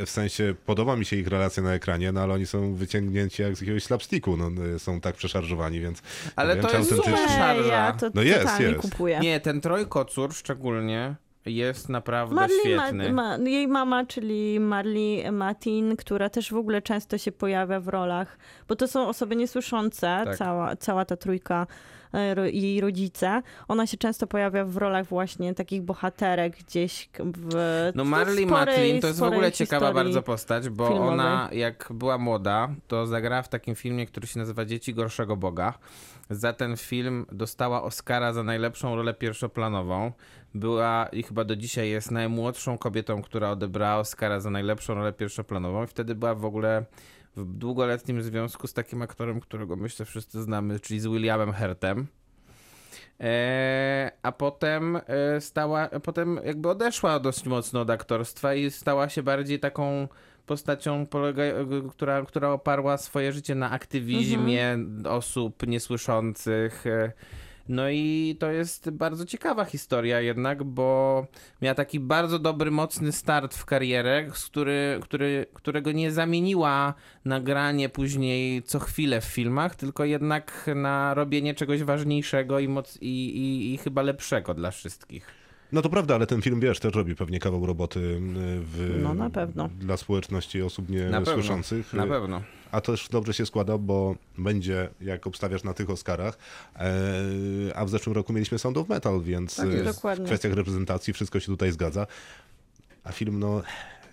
Y, W sensie podoba mi się ich relacja na ekranie, no ale oni są wyciągnięci jak z jakiegoś slapsticku, no y, są tak przeszarżowani, więc Ale nie to wiem, jest super. szarża. Ja to No jest, jest. kupuję. Nie, ten Troy Kocur szczególnie jest naprawdę Marley, ma, świetny. ma, jej mama, czyli Marley Matin, która też w ogóle często się pojawia w rolach, bo to są osoby niesłyszące, Tak. cała, cała ta trójka, jej rodzice. Ona się często pojawia w rolach właśnie takich bohaterek gdzieś w No Marley Matlin to jest w ogóle ciekawa bardzo postać, bo filmowej. ona jak była młoda, to zagrała w takim filmie, który się nazywa Dzieci Gorszego Boga. Za ten film dostała Oscara za najlepszą rolę pierwszoplanową. Była i chyba do dzisiaj jest najmłodszą kobietą, która odebrała Oscara za najlepszą rolę pierwszoplanową i wtedy była w ogóle w długoletnim związku z takim aktorem, którego myślę wszyscy znamy, czyli z Williamem Hertem. E, a potem e, stała, potem jakby odeszła dosyć mocno od aktorstwa i stała się bardziej taką postacią, polega, która, która oparła swoje życie na aktywizmie osób niesłyszących. e, No i to jest bardzo ciekawa historia jednak, bo miała taki bardzo dobry, mocny start w karierę, z który, który, którego nie zamieniła nagranie później co chwilę w filmach, tylko jednak na robienie czegoś ważniejszego i, moc, i, i, i chyba lepszego dla wszystkich. No to prawda, ale ten film, wiesz, też robi pewnie kawał roboty y, w, No, na pewno. dla społeczności osób nie Na pewno, słyszących. na pewno. A to też dobrze się składa, bo będzie, jak obstawiasz na tych Oscarach, e, a w zeszłym roku mieliśmy Sound of Metal, więc Tak w kwestiach reprezentacji wszystko się tutaj zgadza. A film, no,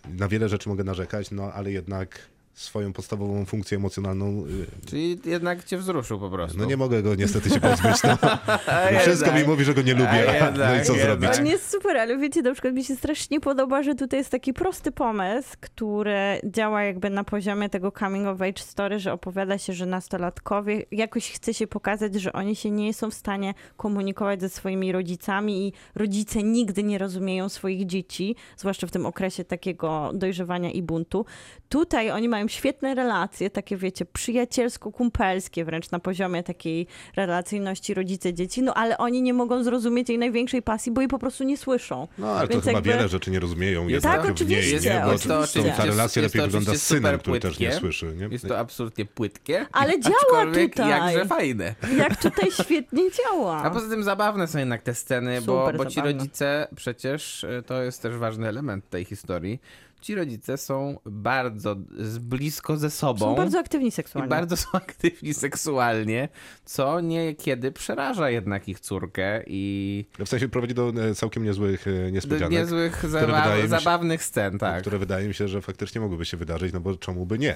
na wiele rzeczy mogę narzekać, no, ale jednak swoją podstawową funkcję emocjonalną, y, Czyli jednak cię wzruszył po prostu. no nie mogę go niestety się pozbyć, no. <laughs> Wszystko mi jednak. mówi, że go nie lubię, A no i jednak, co jednak. zrobić? On jest super, ale wiecie, na przykład mi się strasznie podoba, że tutaj jest taki prosty pomysł, który działa jakby na poziomie tego coming of age story, że opowiada się, że nastolatkowie jakoś chce się pokazać, że oni się nie są w stanie komunikować ze swoimi rodzicami i rodzice nigdy nie rozumieją swoich dzieci, zwłaszcza w tym okresie takiego dojrzewania i buntu. Tutaj oni mają świetne relacje, takie wiecie, przyjacielsko-kumpelskie wręcz na poziomie takiej relacyjności rodzice-dzieci, no ale oni nie mogą zrozumieć jej największej pasji, bo jej po prostu nie słyszą. No, ale to Więc chyba jakby- wiele rzeczy nie rozumieją. Jest Tak, w niej, oczywiście, nie? Bo jest to to- oczywiście- ta relacja jest to lepiej wygląda z oczywiście synem, który też nie słyszy. Nie? Jest to absolutnie płytkie. Ale <laughs> działa tutaj. jakże fajne. Jak tutaj świetnie działa. A poza tym zabawne są jednak te sceny, bo, Super bo ci zabawne. rodzice przecież, y, to jest też ważny element tej historii, ci rodzice są bardzo z blisko ze sobą. Są bardzo aktywni I seksualnie. bardzo <laughs> są aktywni seksualnie, co niekiedy przeraża jednak ich córkę i W sensie prowadzi do e, całkiem niezłych e, do niespodzianek. niezłych, zaba- mi się- zabawnych scen, tak. które wydaje mi się, że faktycznie mogłyby się wydarzyć, no bo czemu by nie?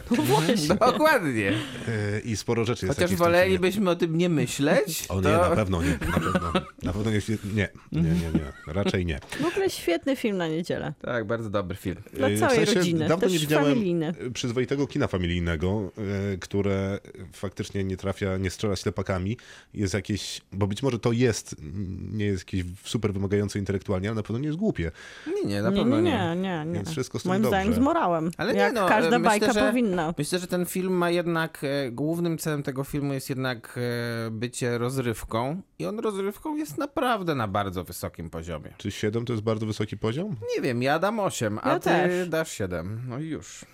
Dokładnie. E, I sporo rzeczy jest Chociaż wolelibyśmy o tym nie myśleć, O nie, to... na pewno nie. Na pewno, na pewno nie, nie, nie, nie, nie. Raczej nie. W ogóle świetny film na niedzielę. Tak, bardzo dobry film. Dla E, całej rodziny, Dawno też nie widziałem familijny. e, przyzwoitego kina familijnego, e, które faktycznie nie trafia, nie strzela ślepakami. Jest jakieś, bo być może to jest, nie jest jakieś super wymagające intelektualnie, ale na pewno nie jest głupie. Nie, nie, na Nie, pewno nie, nie. nie, nie. nie. Więc wszystko z tym Moim dobrze. zdaniem z morałem. Ale nie, Jak no, każda myślę, bajka że- powinna. Myślę, że ten film ma jednak, e, głównym celem tego filmu jest jednak e, bycie rozrywką i on rozrywką jest naprawdę na bardzo wysokim poziomie. Czy 7 to jest bardzo wysoki poziom? Nie wiem, ja dam 8, a Ja ty też. Dasz 7. No i już.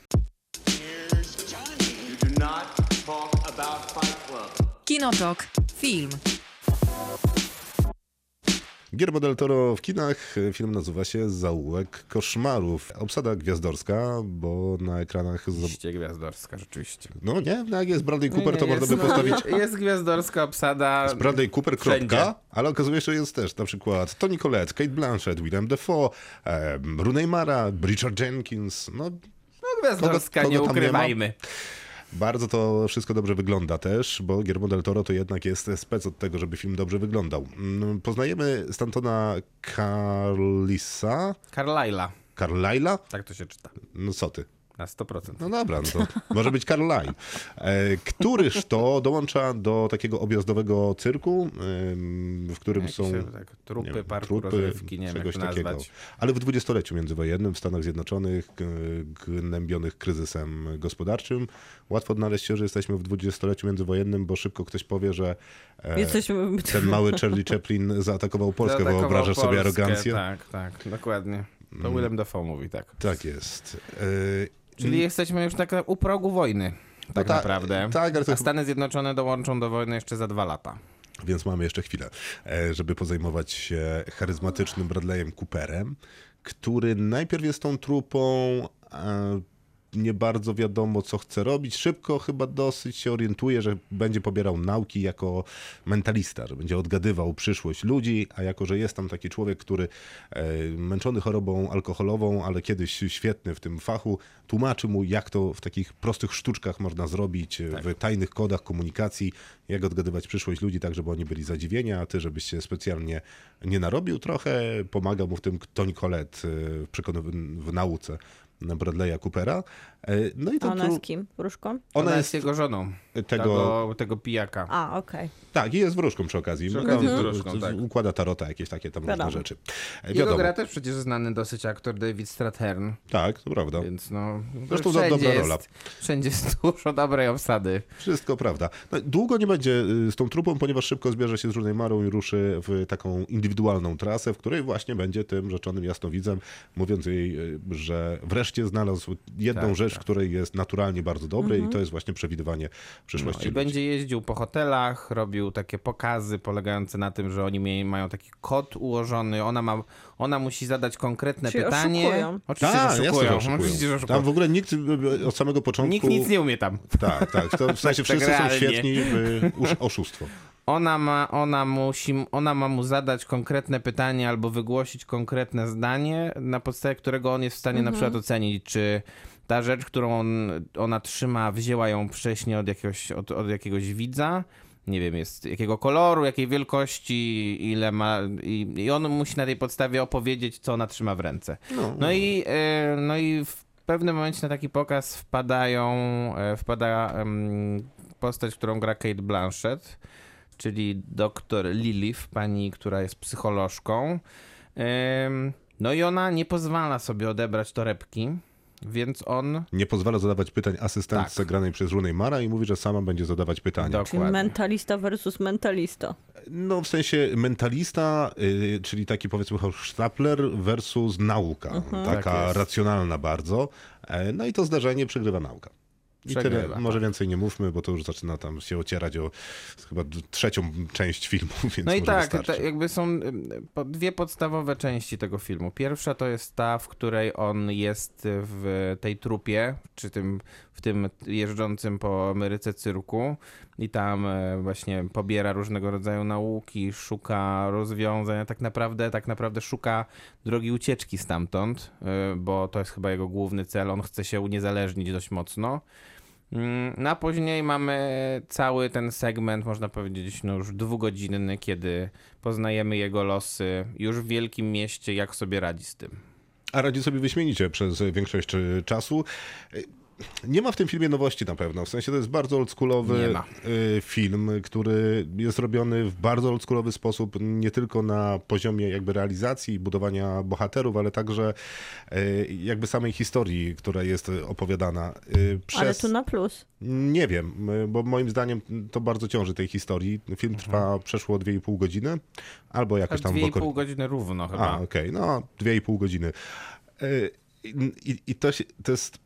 Kinotok. Film. Guillermo del Toro w kinach. Film nazywa się Zaułek Koszmarów. Obsada gwiazdorska, bo na ekranach... Z... Oczywiście gwiazdorska, rzeczywiście. No nie, no jak jest Bradley Cooper, Nie, to jest, można by no, postawić <laughs> Jest gwiazdorska obsada. Bradley Cooper, Wszędzie. kropka, ale okazuje się, że jest też na przykład Toni Collette, Kate Blanchett, Willem Dafoe, um, Rooney Mara, Richard Jenkins. No, No, gwiazdorska, Kogo- nie kogo nie ukrywajmy. Bardzo to wszystko dobrze wygląda też, bo Guillermo del Toro to jednak jest spec od tego, żeby film dobrze wyglądał. Mm, Poznajemy Stantona Carlisa, Carlyla. Carlyla? Tak to się czyta. No co ty? Na 100%. No dobra, no to może być Caroline. E, któryż to dołącza do takiego objazdowego cyrku, w którym Jakieś, są tak, trupy, nie wiem, parku trupy, rozrywki, nie wiem jak czegoś to takiego. nazwać. Ale w dwudziestoleciu międzywojennym w Stanach Zjednoczonych, gnębionych kryzysem gospodarczym, łatwo odnaleźć się, że jesteśmy w dwudziestoleciu międzywojennym, bo szybko ktoś powie, że e, Jesteśmy... ten mały Charlie Chaplin zaatakował Polskę, Zaatakował wyobrażasz sobie Polskę, arogancję? Tak, tak, dokładnie. To Willem Dafoe mówi tak. Tak jest. Czyli jesteśmy już tak u progu wojny, tak ta- naprawdę. tak, ale to A Stany Zjednoczone dołączą do wojny jeszcze za dwa lata. Więc mamy jeszcze chwilę, e, żeby pozajmować się charyzmatycznym Bradleyem Cooperem, który najpierw jest tą trupą, e, nie bardzo wiadomo, co chce robić. Szybko chyba dosyć się orientuje, że będzie pobierał nauki jako mentalista, że będzie odgadywał przyszłość ludzi, a jako, że jest tam taki człowiek, który e, męczony chorobą alkoholową, ale kiedyś świetny w tym fachu, tłumaczy mu, jak to w takich prostych sztuczkach można zrobić, e, w tajnych kodach komunikacji, jak odgadywać przyszłość ludzi, tak żeby oni byli zadziwieni, a ty, żebyś się specjalnie nie narobił trochę. Pomaga mu w tym Tony Collette e, w, w nauce Bradley'a Coopera. E, No i A to ona tu, z kim? Wróżką? Ona, ona jest jest jego żoną, tego, tego, tego pijaka. A, okej. tak, i jest wróżką przy okazji. Przy okazji No, jest wróżką, tak. Układa tarota, jakieś takie tam różne Wiadomo. rzeczy. E, Jego Wiadomo, gra też przecież znany dosyć aktor David Strathairn, tak, to prawda. więc no... Zresztą do- dobra jest, rola. Wszędzie jest dużo dobrej obsady. Wszystko prawda. No, długo nie będzie y, z tą trupą, ponieważ szybko zbierze się z Różnej Marą i ruszy w taką indywidualną trasę, w której właśnie będzie tym rzeczonym jasnowidzem, mówiąc jej, y, że wreszcie wreszcie znalazł jedną Tak, rzecz, tak. której jest naturalnie bardzo dobre i to jest właśnie przewidywanie przyszłości. No, I ludzi. będzie jeździł po hotelach, robił takie pokazy polegające na tym, że oni mają taki kod ułożony, ona, ma, ona musi zadać konkretne Czyli pytanie. oszukują. Oczywiście, Tak, że jasne, oszukują. że oszukują. Oczywiście, że oszukują. Tam w ogóle nikt y, od samego początku... Nikt nic nie umie tam. Tak, tak. To w sensie <laughs> Tak wszyscy są świetni w usz- oszustwo. Ona ma, ona, musi, ona ma mu zadać konkretne pytanie albo wygłosić konkretne zdanie, na podstawie którego on jest w stanie na przykład ocenić, czy ta rzecz, którą on, ona trzyma, wzięła ją wcześniej od jakiegoś, od, od jakiegoś widza. Nie wiem, jest jakiego koloru, jakiej wielkości, ile ma. I, I on musi na tej podstawie opowiedzieć, co ona trzyma w ręce. No. No i, e, no i w pewnym momencie na taki pokaz wpadają, e, wpada postać, którą gra Kate Blanchett, czyli doktor Lilith, pani, która jest psycholożką. No i ona nie pozwala sobie odebrać torebki, więc on... Nie pozwala zadawać pytań asystentce Tak. granej przez Rooney Mara i mówi, że sama będzie zadawać pytania. Czyli Dokładnie. mentalista versus mentalista. No w sensie mentalista, y, czyli taki powiedzmy Stapler versus nauka. Taka Tak racjonalna bardzo. E, No i to zdarzenie przegrywa nauka. I Przegrywa, tyle. tak. Może więcej nie mówmy, bo to już zaczyna tam się ocierać o chyba trzecią część filmu, <laughs> więc No i tak, to jakby są dwie podstawowe części tego filmu. Pierwsza to jest ta, w której on jest w tej trupie, czy tym, w tym jeżdżącym po Ameryce cyrku i tam e, właśnie pobiera różnego rodzaju nauki, szuka rozwiązań, tak naprawdę, tak naprawdę szuka drogi ucieczki stamtąd, e, bo to jest chyba jego główny cel. On chce się uniezależnić dość mocno. Mm, No a później mamy cały ten segment, można powiedzieć, no już dwugodzinny, kiedy poznajemy jego losy już w wielkim mieście, jak sobie radzi z tym. A radzi sobie wyśmienicie przez większość y, czasu. Nie ma w tym filmie nowości na pewno. W sensie to jest bardzo oldschoolowy y, film, który jest robiony w bardzo oldschoolowy sposób, nie tylko na poziomie jakby realizacji i budowania bohaterów, ale także y, jakby samej historii, która jest opowiadana. y, Przez... Ale tu na plus. Nie wiem, bo moim zdaniem to bardzo ciąży tej historii. Film trwa przeszło 2,5 godziny, albo jakoś tam Mhm. Dwie i w okol- pół godziny równo a, chyba. okej, no dwie i pół godziny. I, i, to, się, to jest,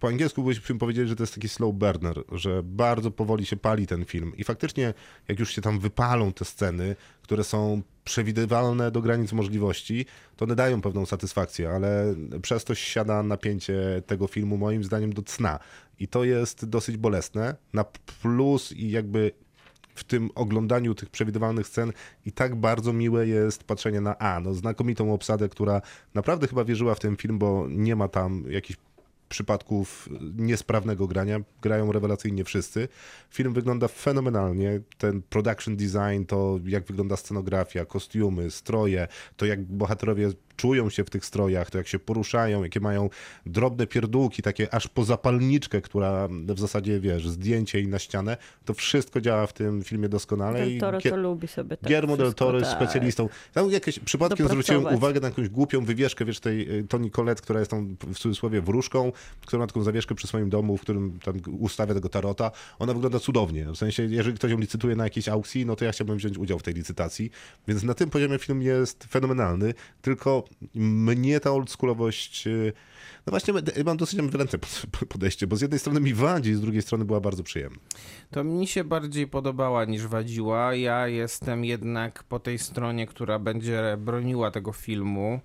po angielsku byśmy powiedzieli, że to jest taki slow burner, że bardzo powoli się pali ten film i faktycznie jak już się tam wypalą te sceny, które są przewidywalne do granic możliwości, to one dają pewną satysfakcję, ale przez to siada napięcie tego filmu moim zdaniem do cna i to jest dosyć bolesne. Na plus i jakby w tym oglądaniu tych przewidywalnych scen i tak bardzo miłe jest patrzenie na A, no znakomitą obsadę, która naprawdę chyba wierzyła w ten film, bo nie ma tam jakichś przypadków niesprawnego grania. Grają rewelacyjnie wszyscy. Film wygląda fenomenalnie. Ten production design, to jak wygląda scenografia, kostiumy, stroje, to jak bohaterowie czują się w tych strojach, to jak się poruszają, jakie mają drobne pierdółki, takie aż po zapalniczkę, która w zasadzie, wiesz, zdjęcie i na ścianę, to wszystko działa w tym filmie doskonale. Del Toro to lubi sobie tak Guillermo del Toro jest tak. specjalistą. Tam jakieś przypadkiem Dopracować. zwróciłem uwagę na jakąś głupią wywieszkę, wiesz, tej y, Toni Collette, która jest tam w cudzysłowie wróżką, która ma taką zawieszkę przy swoim domu, w którym tam ustawia tego tarota. Ona wygląda cudownie. W sensie, jeżeli ktoś ją licytuje na jakiejś aukcji, no to ja chciałbym wziąć udział w tej licytacji. Więc na tym poziomie film jest fenomenalny, tylko mnie ta oldschoolowość... y, No właśnie, mam dosyć ambiwalentne <laughs> podejście, bo z jednej strony mi wadzi, z drugiej strony była bardzo przyjemna. To mi się bardziej podobała niż wadziła. Ja jestem jednak po tej stronie, która będzie broniła tego filmu.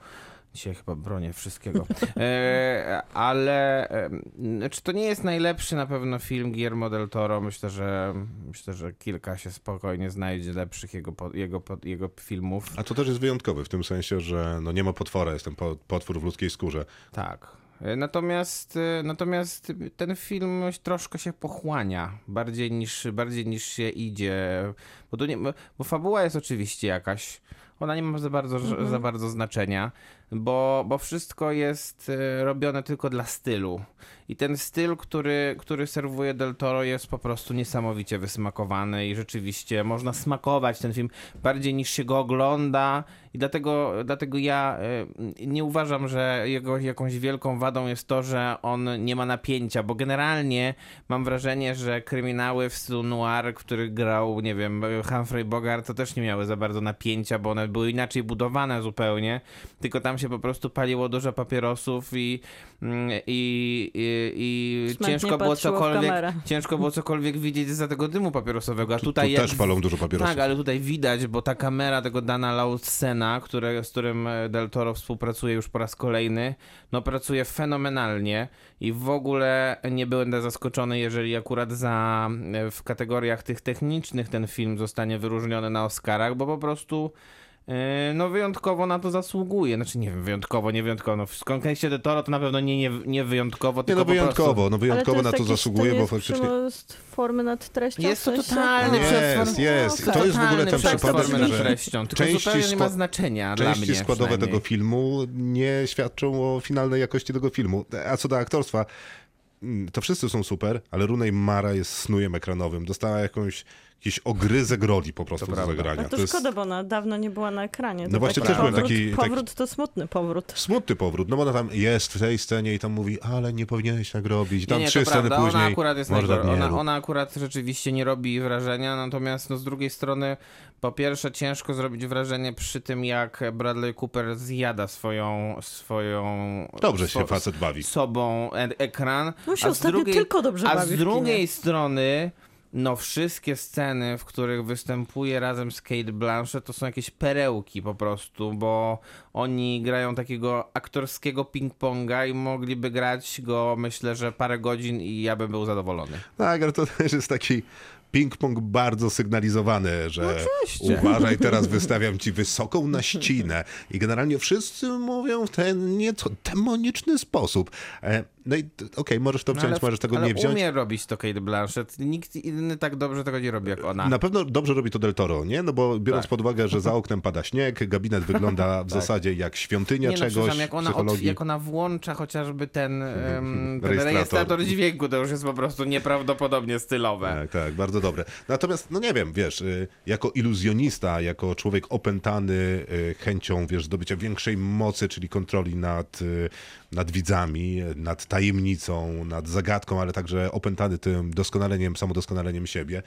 Dzisiaj chyba bronię wszystkiego. <laughs> E, ale e, znaczy to nie jest najlepszy na pewno film Guillermo del Toro. Myślę, że myślę, że kilka się spokojnie znajdzie lepszych jego, jego, jego filmów. A to też jest wyjątkowy w tym sensie, że no nie ma potwora, jest ten po- potwór w ludzkiej skórze. Tak. E, Natomiast, e, natomiast ten film troszkę się pochłania, bardziej niż, bardziej niż się idzie, bo, nie, bo fabuła jest oczywiście jakaś, ona nie ma za bardzo, za bardzo znaczenia, bo, bo wszystko jest e, robione tylko dla stylu. I ten styl, który, który serwuje Del Toro jest po prostu niesamowicie wysmakowany i rzeczywiście można smakować ten film bardziej niż się go ogląda. I dlatego, dlatego ja e, nie uważam, że jego jakąś wielką wadą jest to, że on nie ma napięcia, bo generalnie mam wrażenie, że kryminały w stylu noir, który grał, nie wiem, Humphrey Bogart, to też nie miały za bardzo napięcia, bo one były inaczej budowane zupełnie, tylko tam się po prostu paliło dużo papierosów i, mm, i, i, i ciężko było cokolwiek, ciężko było cokolwiek widzieć za tego dymu papierosowego, a Tu, tutaj tu jak też palą dużo papierosów. tak, ale tutaj widać, bo ta kamera tego Dana Lautsena, które, z którym e, Del Toro współpracuje już po raz kolejny, no pracuje fenomenalnie i w ogóle nie będę zaskoczony, jeżeli akurat za e, w kategoriach tych technicznych ten film zostanie wyróżniony na Oscarach, bo po prostu no wyjątkowo na to zasługuje. Znaczy nie wiem, wyjątkowo, nie wyjątkowo. No, w kontekście Del Toro to na pewno nie, nie, nie wyjątkowo, Nie, tylko no po prostu... wyjątkowo, no wyjątkowo Ale na to to jest jakiś- zasługuje, to bo jest faktycznie... przemost formy nad treścią? Jest to totalny Jest, przeform- jest. no, To jest w ogóle ten przypadek, nad że treścią, tylko części zupełnie nie ma znaczenia dla Części mnie składowe tego filmu nie świadczą o finalnej jakości tego filmu. A co do aktorstwa, mm, to wszyscy są super, ale Rooney Mara jest snujem ekranowym. Dostała jakąś, jakiś ogryzek roli po prostu do prawda. zagrania. No to, jest szkoda, bo ona dawno nie była na ekranie. No To właśnie taki też powrót, taki- taki- Powrót to smutny powrót. smutny powrót, no bo ona tam jest w tej scenie i tam mówi, ale nie powinieneś tak robić. I tam nie, nie, trzy to sceny prawda. później. Ona akurat jest może tak najgor- ona, ona akurat rzeczywiście nie robi wrażenia, natomiast no, z drugiej strony, po pierwsze, ciężko zrobić wrażenie przy tym, jak Bradley Cooper zjada swoją. swoją Dobrze się facet bawi. sobą e- ekran. No się a z ostatnio drugiej, tylko dobrze A bawi z w drugiej strony. No, wszystkie sceny, w których występuje razem z Kate Blanchett, to są jakieś perełki po prostu, bo oni grają takiego aktorskiego ping-ponga i mogliby grać go, myślę, że parę godzin i ja bym był zadowolony. Tak, ale to też jest taki ping-pong bardzo sygnalizowany, że oczywiście. uważaj, <laughs> teraz wystawiam ci wysoką naścinę. I generalnie wszyscy mówią w ten nieco demoniczny sposób. E, No i okej, możesz to No, wziąć, ale- możesz tego nie wziąć. umie robić to Kate Blanchett. Nikt inny tak dobrze tego nie robi jak ona. Na pewno dobrze robi to Del Toro, nie? No bo biorąc Tak. pod uwagę, że za oknem pada śnieg, gabinet wygląda <laughs> w zasadzie jak świątynia nie no, czegoś, przepraszam, jak ona, od, jak ona włącza chociażby ten, em, <laughs> ten Rejestrator. rejestrator dźwięku, to już jest po prostu nieprawdopodobnie stylowe. Tak, tak, bardzo dobre. Natomiast, no nie wiem, wiesz, y, jako iluzjonista, jako człowiek opętany y, chęcią, wiesz, zdobycia większej mocy, czyli kontroli nad, y, nad widzami, nad tajemnicą, nad zagadką, ale także opętany tym doskonaleniem, samodoskonaleniem siebie,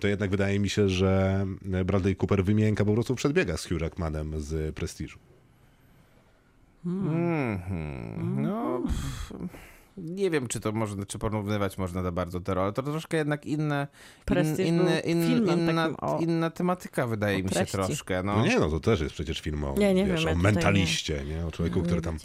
to jednak wydaje mi się, że Bradley Cooper wymięka po prostu w przedbiegach z Hugh Jackmanem z Prestiżu. Mhm. No, pff, nie wiem, czy to można, czy porównywać można za bardzo te role. To troszkę jednak inne, in, in, inna, o- inna tematyka wydaje mi się treści. troszkę. No. No nie, no to też jest przecież film o, Nie, nie wiesz, wiem, o mentaliście, nie. o człowieku, który tam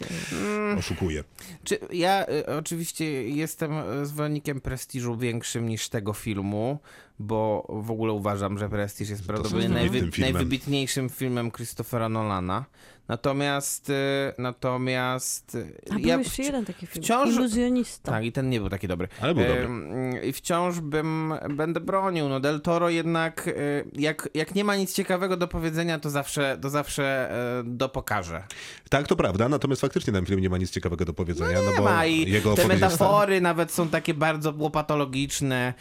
oszukuje. Czy ja y, oczywiście jestem y, zwolennikiem prestiżu większym niż tego filmu, bo w ogóle uważam, że Prestiż jest prawdopodobnie najwy, najwybitniejszym filmem Christophera Nolana. Natomiast, y, natomiast y, A był ja jeszcze jeden taki film. wciąż- Iluzjonista. Tak, i ten nie był taki dobry. Ale był dobry. Ym, I wciąż bym, będę bronił. No Del Toro jednak, y, jak, jak nie ma nic ciekawego do powiedzenia, to zawsze, to zawsze y, dopokaże. Tak, to prawda, natomiast faktycznie ten film nie ma nic ciekawego do powiedzenia, no, Nie bo ma i jego te metafory nawet są takie bardzo łopatologiczne,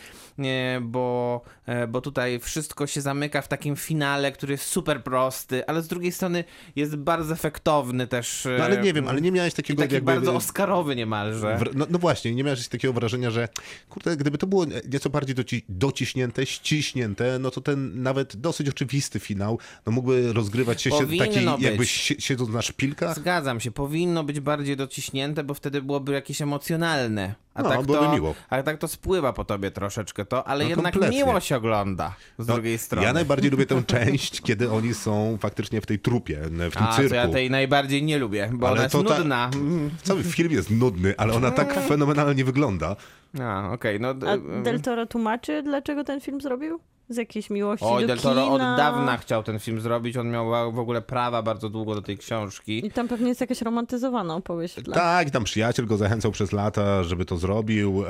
bo, e, bo tutaj wszystko się zamyka w takim finale, który jest super prosty, ale z drugiej strony jest bardzo efektowny też. No ale nie wiem, ale nie miałeś takiego taki jakby... bardzo oscarowy niemalże. No, no właśnie, nie miałeś takiego wrażenia, że kurde, gdyby to było nieco bardziej doci dociśnięte, ściśnięte, no to ten nawet dosyć oczywisty finał, no mógłby rozgrywać się, się taki być. jakbyś si- siedząc na szpilkach. Zgadzam się, powinno być bardziej dociśnięte, bo wtedy byłoby jakieś emocjonalne. A No, tak to, miło. A tak to spływa po tobie troszeczkę to, ale No, jednak kompletnie. miło się ogląda z No, drugiej strony. Ja najbardziej lubię tę część, kiedy oni są faktycznie w tej trupie, w tym A, cyrku. ja tej najbardziej nie lubię, bo Ale ona jest to ta- nudna. Cały film jest nudny, ale ona tak <laughs> fenomenalnie wygląda. A, okej, no... d- A y- Del Toro tłumaczy, dlaczego ten film zrobił? Z jakiejś miłości Oj, do Del Toro od kina? dawna chciał ten film zrobić, on miał w ogóle prawa bardzo długo do tej książki. I tam pewnie jest jakaś romantyzowana opowieść. Dla... Tak, i tam przyjaciel go zachęcał przez lata, żeby to zrobił.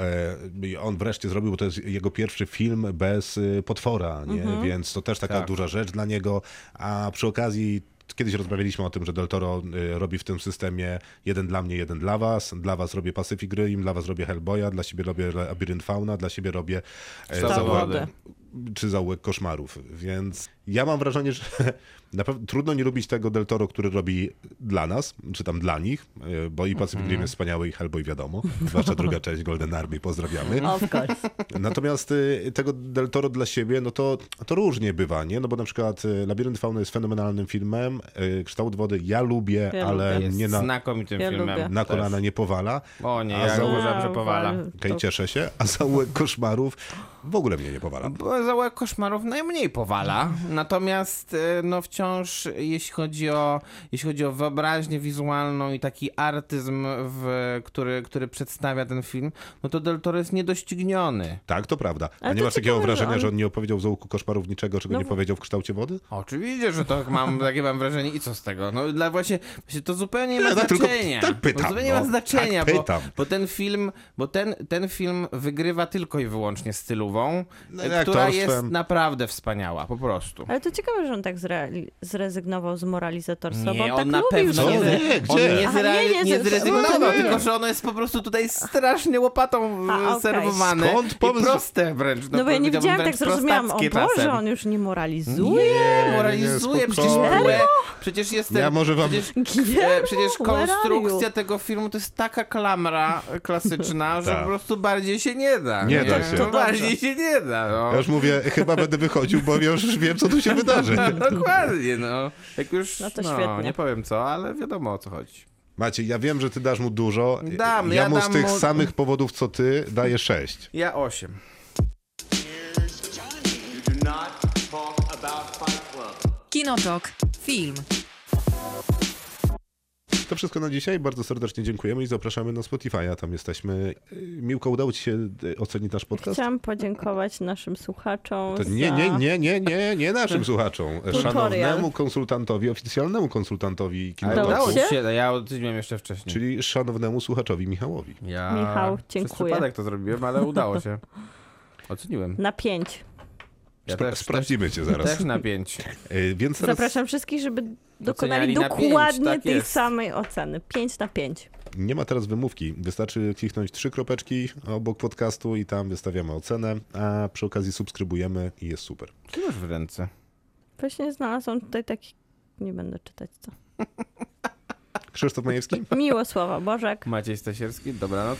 E, i on wreszcie zrobił, bo to jest jego pierwszy film bez y, potwora, nie? więc to też taka Tak. duża rzecz dla niego. A przy okazji kiedyś rozmawialiśmy o tym, że Del Toro y, robi w tym systemie jeden dla mnie, jeden dla was. Dla was robię Pacific Rim, dla was robię Hellboya, dla siebie robię Labirynt Fauna, dla siebie robię e, wody. czy zaułek koszmarów. Więc ja mam wrażenie, że <laughs> Na pewno trudno nie lubić tego Del Toro, który robi dla nas, czy tam dla nich, y, bo i Pacific Rim jest wspaniały i Hellboy wiadomo, zwłaszcza druga część Golden Army, pozdrawiamy. Of course. Natomiast y, tego Del Toro dla siebie, no to, to różnie bywa, nie? No bo na przykład y, Labirynt Fauny jest fenomenalnym filmem, Kształt Wody ja lubię, Ja ale lubię. Nie na, znakomitym Ja filmem. lubię. na kolana nie powala. O nie, A ja za- uważam, że Wow, powala. Okej, to- cieszę się, a zaułek koszmarów w ogóle mnie nie powala. Bo koszmarów najmniej powala, natomiast e, no wciąż jeśli chodzi o, jeśli chodzi o wyobraźnię wizualną i taki artyzm, w, który, który przedstawia ten film, no to Del Toro jest niedościgniony. Tak, to prawda. A Ale nie masz takiego wrażenia, on- że on nie opowiedział w Zaułku koszmarów niczego, czego No nie powiedział w kształcie wody? Oczywiście, że to mam <laughs> takie mam wrażenie i co z tego? No dla właśnie, właśnie to zupełnie nie ma Ja tak tylko- znaczenia. tak pytam, to zupełnie nie no. ma znaczenia, Tak bo, pytam. bo ten film, bo ten, ten film wygrywa tylko i wyłącznie stylową, No, e, która jest naprawdę wspaniała, po prostu. Ale to ciekawe, że on tak zre- zrezygnował z moralizatorstwa, bo Nie, on tak on na lubił pewno nie, zre- Nie, on nie, zre- nie, nie, nie zre- zrezygnował, nie. tylko że ono jest po prostu tutaj strasznie łopatą A, okej. serwowane Skąd i pomysł? proste wręcz. No bo ja nie widziałam, tak zrozumiałam. O Boże, czasem. on już nie moralizuje. Nie, nie, moralizuje, przecież, przecież jest ten, Ja może wam- przecież, e, przecież konstrukcja tego filmu to jest taka klamra <laughs> klasyczna, że Tak. po prostu bardziej się nie da. Nie da się. To bardziej się nie da, no. Ja już mówię, chyba będę wychodził, bo już wiem, co tu się wydarzy. <laughs> Dokładnie, no. Jak już, No to no, świetnie. nie powiem co, ale wiadomo o co chodzi. Macie, ja wiem, że ty dasz mu dużo. Dam, ja ja mu z tych mu- samych powodów, co ty, daję sześć. Ja osiem. Kinotok. Film. To wszystko na dzisiaj. Bardzo serdecznie dziękujemy i zapraszamy na Spotify'a. Tam jesteśmy. Y, Miłko, udało ci się y, ocenić nasz podcast? Chciałam podziękować naszym słuchaczom To nie, nie, nie, nie, nie, nie naszym słuchaczom. <laughs> Tutorial. Szanownemu konsultantowi, oficjalnemu konsultantowi udało się? ci się, ja oceniłem jeszcze wcześniej. czyli szanownemu słuchaczowi Michałowi. Ja Michał, Przez dziękuję. przypadek to zrobiłem, ale udało się. <laughs> Oceniłem. Na pięć. Ja Spra- też, sprawdzimy cię też, zaraz. też na pięć. Y, Więc teraz Zapraszam wszystkich, żeby dokonali dokładnie tak tej jest. samej oceny. Pięć na pięć. nie ma teraz wymówki. Wystarczy kliknąć trzy kropeczki obok podcastu i tam wystawiamy ocenę, a przy okazji subskrybujemy i jest super. Co masz w ręce? Właśnie znalazłam tutaj taki... Nie będę czytać co. Krzysztof Majewski? Miło słowa, Bożek. Maciej Stasierski, dobranoc.